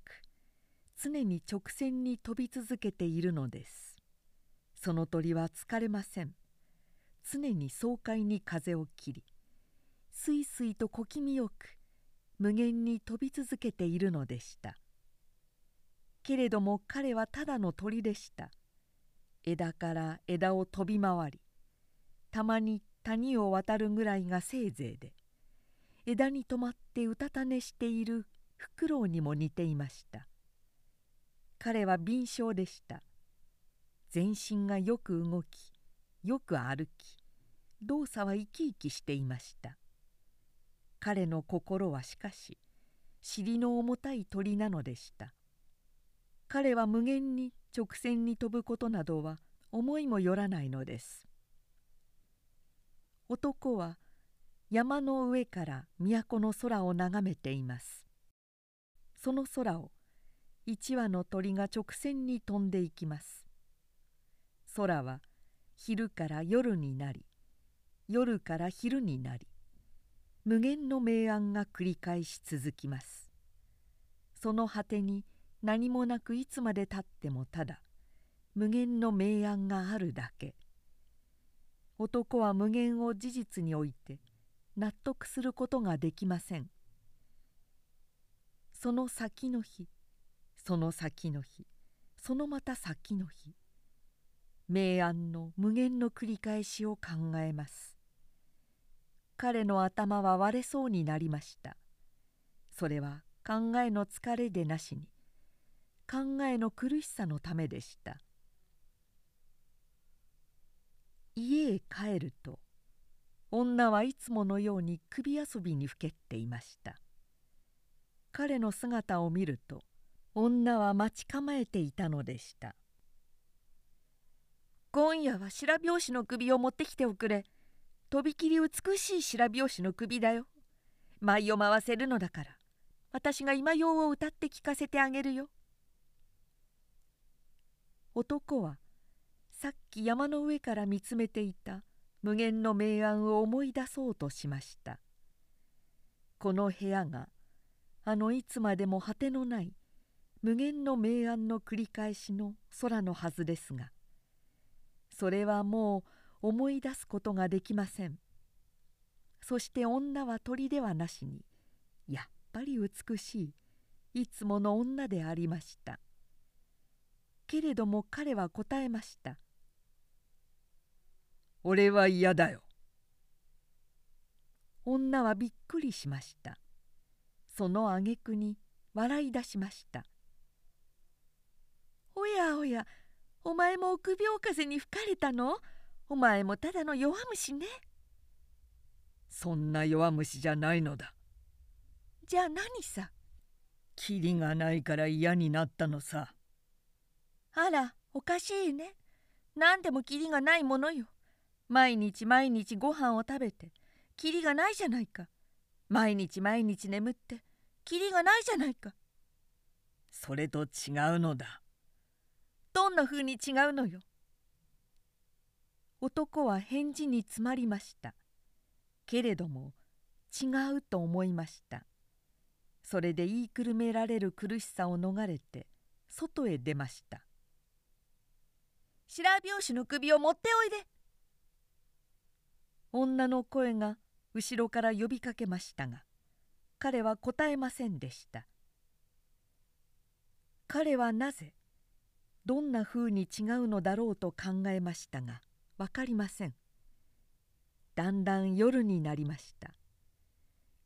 常に直線に飛び続けているのです。その鳥は疲れません。常に爽快に風を切りすいすいと小気味よく無限に飛び続けているのでした。けれども彼はただの鳥でした。枝から枝を飛び回りたまに谷を渡るぐらいがせいぜいで枝に止まってうたた寝しているフクロウにも似ていました。彼は敏捷でした。全身がよく動きよく歩き動作は生き生きしていました。彼の心はしかし尻の重たい鳥なのでした。彼は無限に直線に飛ぶことなどは思いもよらないのです。男は山の上から都の空を眺めています。その空を一羽の鳥が直線に飛んでいきます。空は昼から夜になり夜から昼になり無限の明暗が繰り返し続きます。その果てに何もなくいつまでたってもただ無限の明暗があるだけ。男は無限を事実において納得することができません。その先の日その先の日そのまた先の日明暗の無限の繰り返しを考えます。彼の頭は割れそうになりました。それは考えの疲れでなしに。考えの苦しさのためでした。家へ帰ると女はいつものように首遊びにふけっていました。彼の姿を見ると女は待ち構えていたのでした「今夜は白拍子の首を持ってきておくれ」とびきり美しい白拍子の首だよ。舞を回せるのだから。私が今用を歌って聞かせてあげるよ。男はさっき山の上から見つめていた無限の明暗を思い出そうとしました。この部屋があのいつまでも果てのない無限の明暗の繰り返しの空のはずですがそれはもう思い出すことができません。そして女は鳥ではなしにやっぱり美しいいつもの女でありました。けれども彼は答えました「俺は嫌だよ」女はびっくりしました。その挙句に笑い出しました「おやおやお前も臆病風に吹かれたの？お前もただの弱虫ね。そんな弱虫じゃないのだ。じゃあ何さ？キリがないから嫌になったのさあらおかしいね。何でもキリがないものよ。毎日毎日ご飯を食べてキリがないじゃないか。毎日毎日眠ってキリがないじゃないか。それと違うのだ。どんなふうに違うのよ。男は返事に詰まりました。けれども違うと思いました。それで言いくるめられる苦しさを逃れて外へ出ました。白拍子の首を持っておいで。女の声が後ろから呼びかけましたが彼は答えませんでした。彼はなぜどんなふうに違うのだろうと考えましたが分かりません。だんだん夜になりました。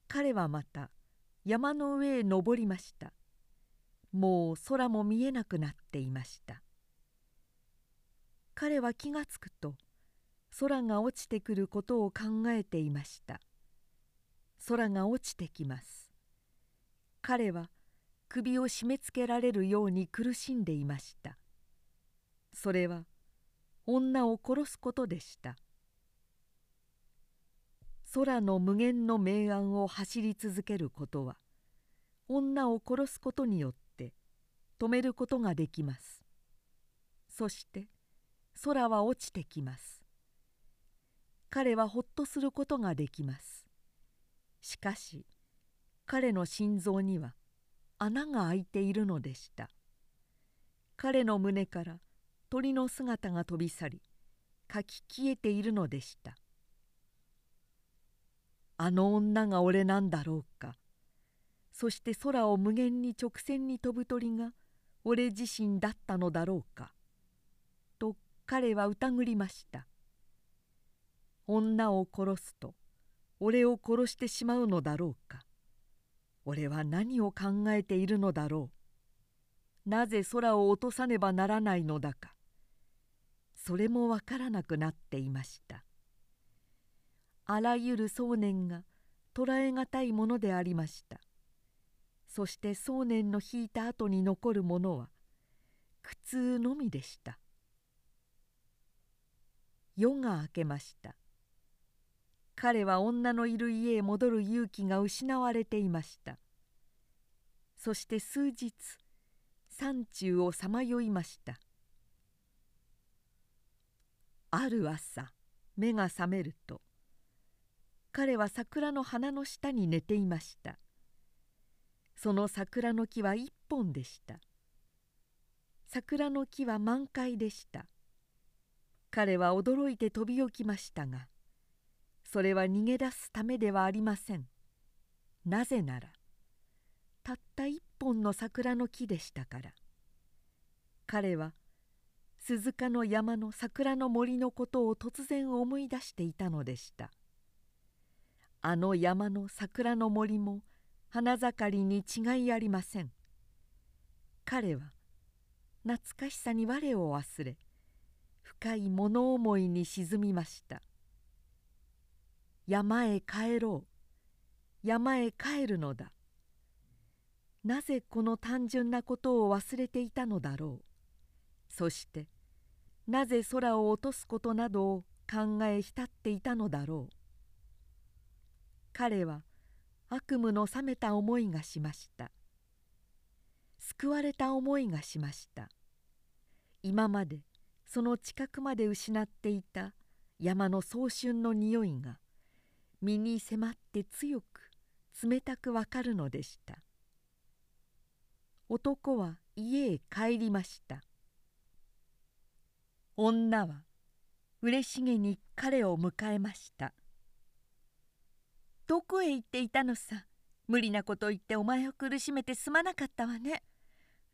彼はまた山の上へ登りました。もう空も見えなくなっていました。彼は気がつくと空が落ちてくることを考えていました。空が落ちてきます。彼は首を締め付けられるように苦しんでいました。それは女を殺すことでした。空の無限の明暗を走り続けることは女を殺すことによって止めることができます。そして空は落ちてきます。彼はほっとすることができます。しかし彼の心臓には穴が開いているのでした。彼の胸から鳥の姿が飛び去りかき消えているのでした。あの女が俺なんだろうか。そして空を無限に直線に飛ぶ鳥が俺自身だったのだろうか。彼は疑りました。女を殺すと俺を殺してしまうのだろうか。俺は何を考えているのだろう。なぜ空を落とさねばならないのだか。それもわからなくなっていました。あらゆる想念が捉えがたいものでありました。そして想念の引いた後に残るものは苦痛のみでした。夜が明けました。彼は女のいる家へ戻る勇気が失われていました。そして数日山中をさまよいました。ある朝目が覚めると彼は桜の花の下に寝ていました。その桜の木は一本でした。桜の木は満開でした。彼は驚いて飛び起きましたがそれは逃げ出すためではありません。なぜならたった一本の桜の木でしたから。彼は鈴鹿の山の桜の森のことを突然思い出していたのでした。あの山の桜の森も花盛りに違いありません。彼は懐かしさに我を忘れ深い物思いに沈みました。山へ帰ろう。山へ帰るのだ。なぜこの単純なことを忘れていたのだろう。そしてなぜ空を落とすことなどを考え浸っていたのだろう。彼は悪夢の覚めた思いがしました。救われた思いがしました。今までその近くまで失っていた山の早春の匂いが身に迫って強く冷たくわかるのでした。男は家へ帰りました。女は嬉しげに彼を迎えました。どこへ行っていたのさ。無理なこと言ってお前を苦しめてすまなかったわね。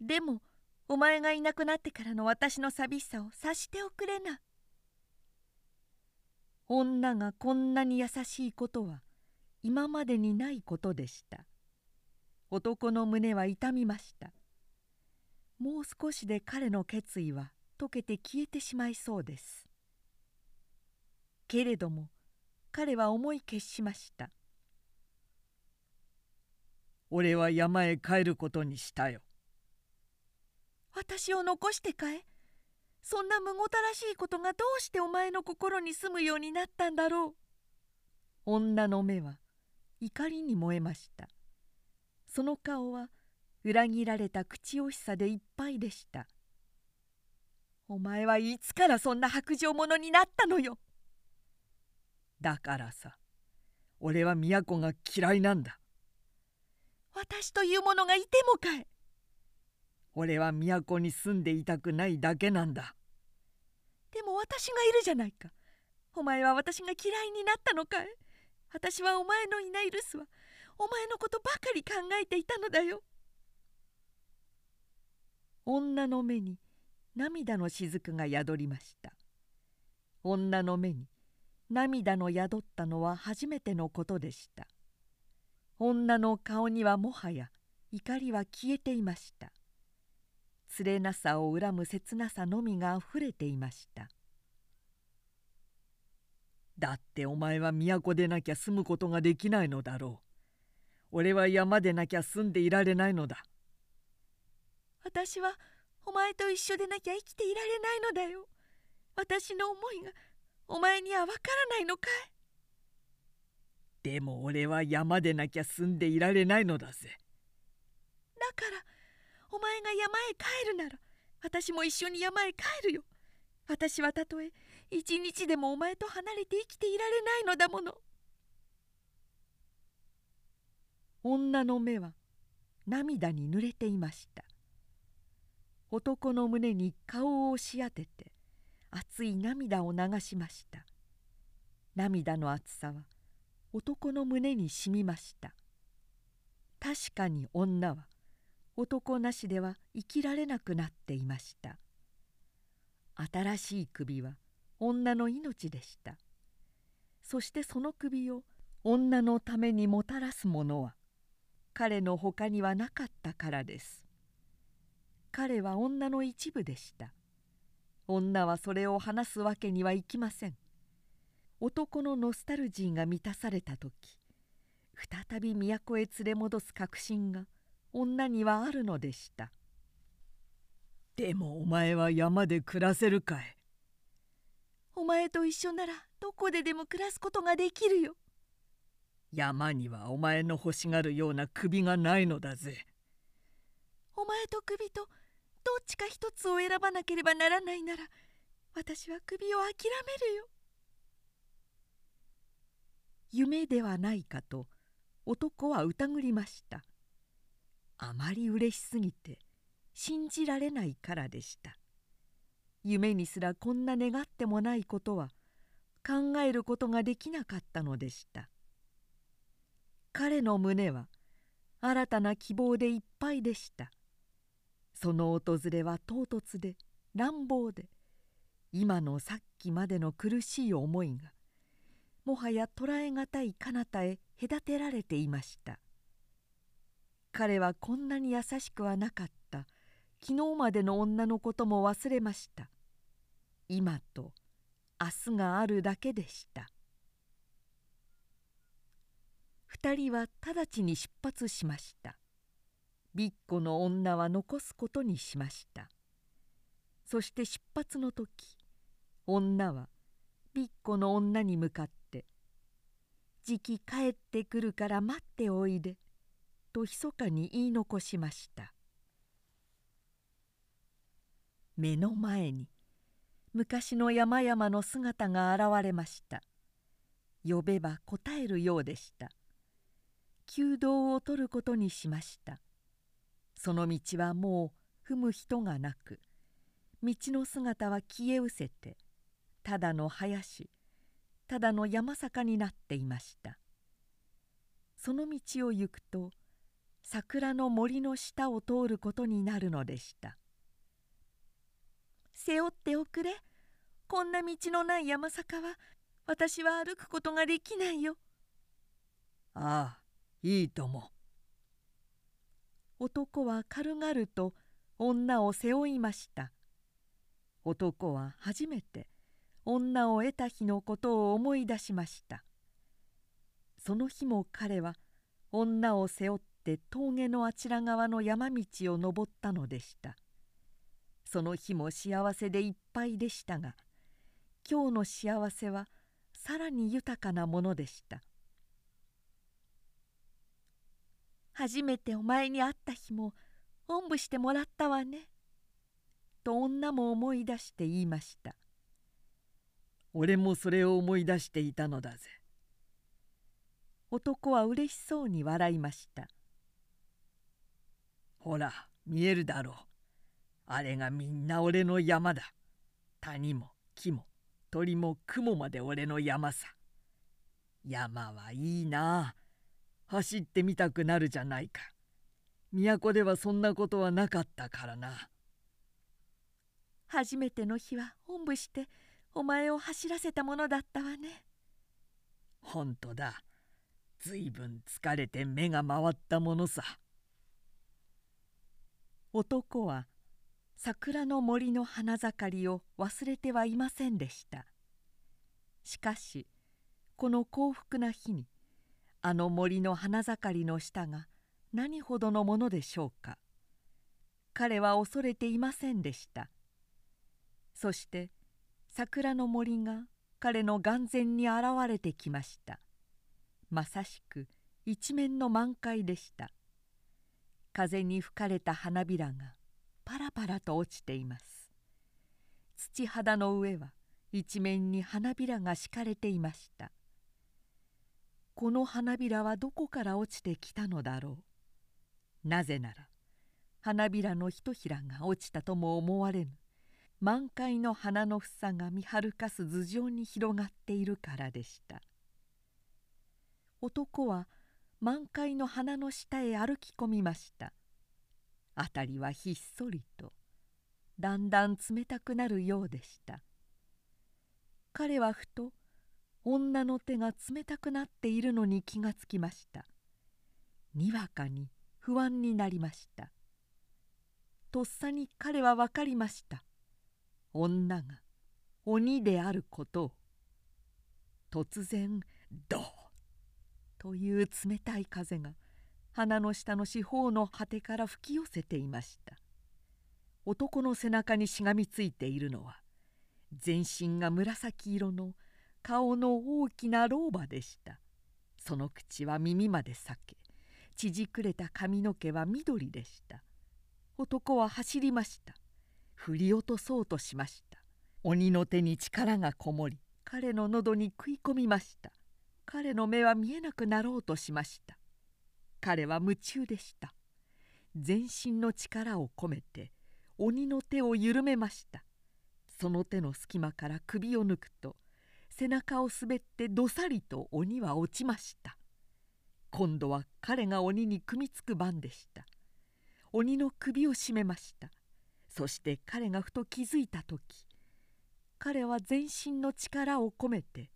でもお前がいなくなってからの私の寂しさを察しておくれな。女がこんなに優しいことは今までにないことでした。男の胸は痛みました。もう少しで彼の決意は溶けて消えてしまいそうです。けれども彼は思い決しました。俺は山へ帰ることにしたよ。私を残してかえそんなむごたらしいことがどうしてお前の心に住むようになったんだろう？女の目は怒りに燃えました。その顔は裏切られた口惜しさでいっぱいでした。お前はいつからそんな白状者になったのよ？だからさ、俺は都が嫌いなんだ。私というものがいてもかい？俺は都に住んでいたくないだけなんだ。でも私がいるじゃないか。お前は私が嫌いになったのかい？私はお前のいない留守は。お前のことばかり考えていたのだよ。女の目に涙の雫が宿りました。女の目に涙の宿ったのは初めてのことでした。女の顔にはもはや怒りは消えていました。つれなさを恨む切なさのみがあふれていましただってお前は都でなきゃ住むことができないのだろう。俺は山でなきゃ住んでいられないのだ私はお前と一緒でなきゃ生きていられないのだよ。私の思いがお前にはわからないのかいでも俺は山でなきゃ住んでいられないのだぜ。だからお前が山へ帰るなら私も一緒に山へ帰るよ。私はたとえ一日でもお前と離れて生きていられないのだもの。女の目は涙に濡れていました。男の胸に顔を押し当てて熱い涙を流しました。涙の熱さは男の胸にしみました。確かに女は男なしでは生きられなくなっていました。新しい首は女の命でした。そしてその首を女のためにもたらすものは彼のほかにはなかったからです。彼は女の一部でした。女はそれを話すわけにはいきません。男のノスタルジーが満たされた時再び都へ連れ戻す確信が女にはあるのでした。でもお前は山で暮らせるかい。お前と一緒ならどこででも暮らすことができるよ。山にはお前の欲しがるような首がないのだぜ。お前と首とどっちか一つを選ばなければならないなら私は首を諦めるよ。夢ではないかと男は疑りました。あまり嬉しすぎて信じられないからでした。夢にすらこんな願ってもないことは考えることができなかったのでした。彼の胸は新たな希望でいっぱいでした。その訪れは唐突で乱暴で今のさっきまでの苦しい思いがもはや捉えがたい彼方へ隔てられていました。彼はこんなに優しくはなかった。昨日までの女のことも忘れました。今と明日があるだけでした。二人は直ちに出発しました。ビッコの女は残すことにしました。そして出発の時女はビッコの女に向かって「じき帰ってくるから待っておいで」と密かに言い残しました。目の前に昔の山々の姿が現れました。呼べば答えるようでした。弓道を取ることにしました。その道はもう踏む人がなく道の姿は消え失せてただの林ただの山坂になっていました。その道を行くと桜の森の下を通ることになるのでした。背負っておくれ。こんな道のない山坂は私は歩くことができないよ。ああいいとも。男は軽々と女を背負いました。男は初めて女を得た日のことを思い出しました。その日も彼は女を背負って峠のあちら側の山道を登ったのでした。その日も幸せでいっぱいでしたが今日の幸せはさらに豊かなものでした。初めてお前に会った日もおんぶしてもらったわね」と女も思い出して言いました。俺もそれを思い出していたのだぜ。男はうれしそうに笑いました。ほら見えるだろう。あれがみんな俺の山だ。谷も木も鳥も雲まで俺の山さ。山はいいな。走ってみたくなるじゃないか。都ではそんなことはなかったからな。初めての日はおんぶしてお前を走らせたものだったわね。ほんとだ。ずいぶん疲れて目が回ったものさ男は桜の森の花盛りを忘れてはいませんでした。しかしこの幸福な日にあの森の花盛りの下が何ほどのものでしょうか。彼は恐れていませんでした。そして桜の森が彼の眼前に現れてきました。まさしく一面の満開でした。風に吹かれた花びらがパラパラと落ちています。土肌の上は一面に花びらが敷かれていました。この花びらはどこから落ちてきたのだろう。なぜなら花びらのひとひらが落ちたとも思われぬ満開の花の房が見はるかす頭上に広がっているからでした。男は満開の花の下へ歩き込みました。辺りはひっそりとだんだん冷たくなるようでした。彼はふと女の手が冷たくなっているのに気がつきました。にわかに不安になりました。とっさに彼は分かりました。女が鬼であることを。突然ドーという冷たい風が鼻の下の四方の果てから吹き寄せていました。男の背中にしがみついているのは全身が紫色の顔の大きな老婆でした。その口は耳まで裂け縮くれた髪の毛は緑でした。男は走りました。振り落とそうとしました。鬼の手に力がこもり彼の喉に食い込みました。彼の目は見えなくなろうとしました。彼は夢中でした。全身の力を込めて鬼の手を緩めました。その手の隙間から首を抜くと背中を滑ってどさりと鬼は落ちました。今度は彼が鬼に組みつく番でした。鬼の首を絞めました。そして彼がふと気づいた時彼は全身の力を込めて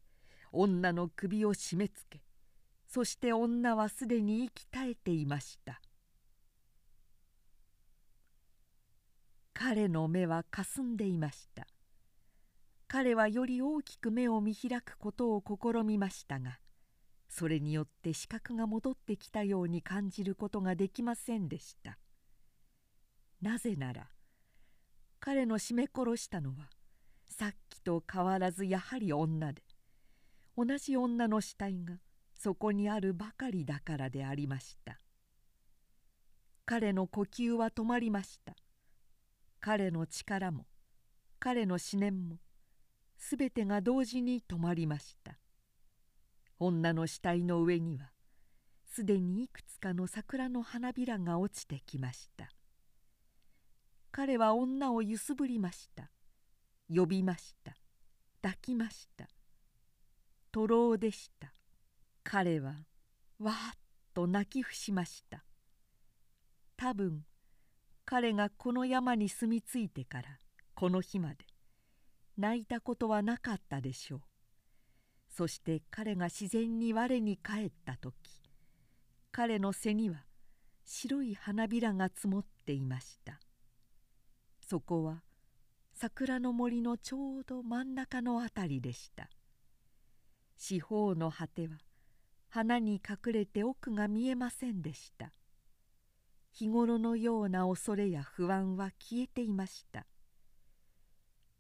女の首を締め付けそして女はすでに息絶えていました。彼の目はかすんでいました。彼はより大きく目を見開くことを試みましたがそれによって視覚が戻ってきたように感じることができませんでした。なぜなら彼の絞め殺したのはさっきと変わらずやはり女で同じ女の死体がそこにあるばかりだからでありました。彼の呼吸は止まりました。彼の力も彼の思念もすべてが同時に止まりました。女の死体の上にはすでにいくつかの桜の花びらが落ちてきました。彼は女を揺すぶりました。呼びました。抱きました。徒労でした。彼はわーっと泣き伏しました。多分彼がこの山に住み着いてからこの日まで泣いたことはなかったでしょう。そして彼が自然に我に返った時彼の背には白い花びらが積もっていました。そこは桜の森のちょうど真ん中の辺りでした。四方の果ては花に隠れて奥が見えませんでした。日頃のような恐れや不安は消えていました。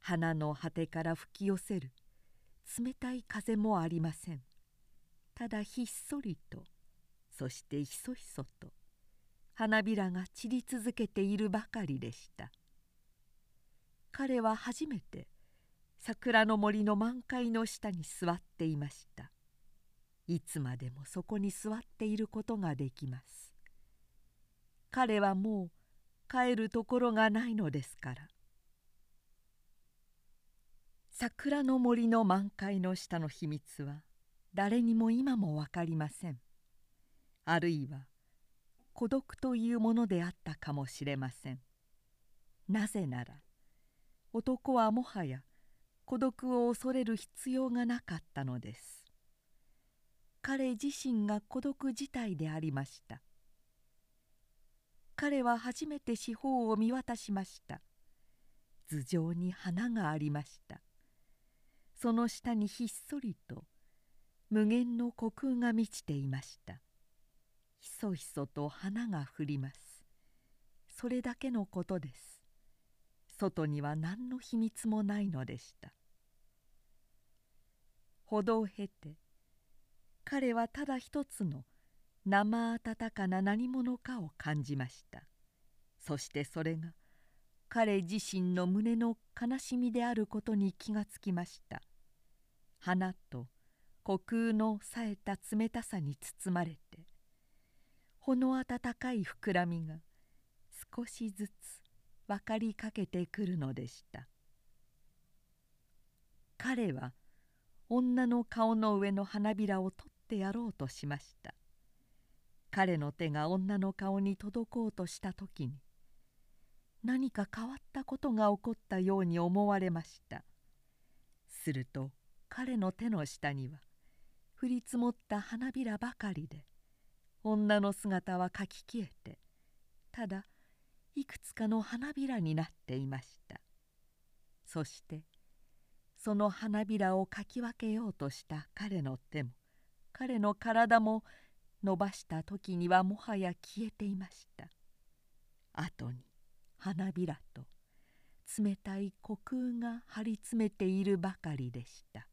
花の果てから吹き寄せる冷たい風もありません。ただひっそりとそしてひそひそと花びらが散り続けているばかりでした。彼は初めて桜の森の満開の下に座っていました。いつまでもそこに座っていることができます。彼はもう帰るところがないのですから。桜の森の満開の下の秘密は誰にも今も分かりません。あるいは孤独というものであったかもしれません。なぜなら男はもはや孤独を恐れる必要がなかったのです。彼自身が孤独自体でありました。彼は初めて四方を見渡しました。頭上に花がありました。その下にひっそりと無限の虚空が満ちていました。ひそひそと花が降ります。それだけのことです。外には何の秘密もないのでした。歩道を経て彼はただ一つの生温かな何者かを感じました。そしてそれが彼自身の胸の悲しみであることに気がつきました。花と虚空の冴えた冷たさに包まれてほの温かい膨らみが少しずつ分かりかけてくるのでした。彼は女の顔の上の花びらを取ってやろうとしました。彼の手が女の顔に届こうとした時に何か変わったことが起こったように思われました。すると彼の手の下には降り積もった花びらばかりで女の姿はかき消えてただいくつかの花びらになっていました。そしてその花びらをかき分けようとした彼の手も彼の体も伸ばした時にはもはや消えていました。後に花びらと冷たい虚空が張り詰めているばかりでした。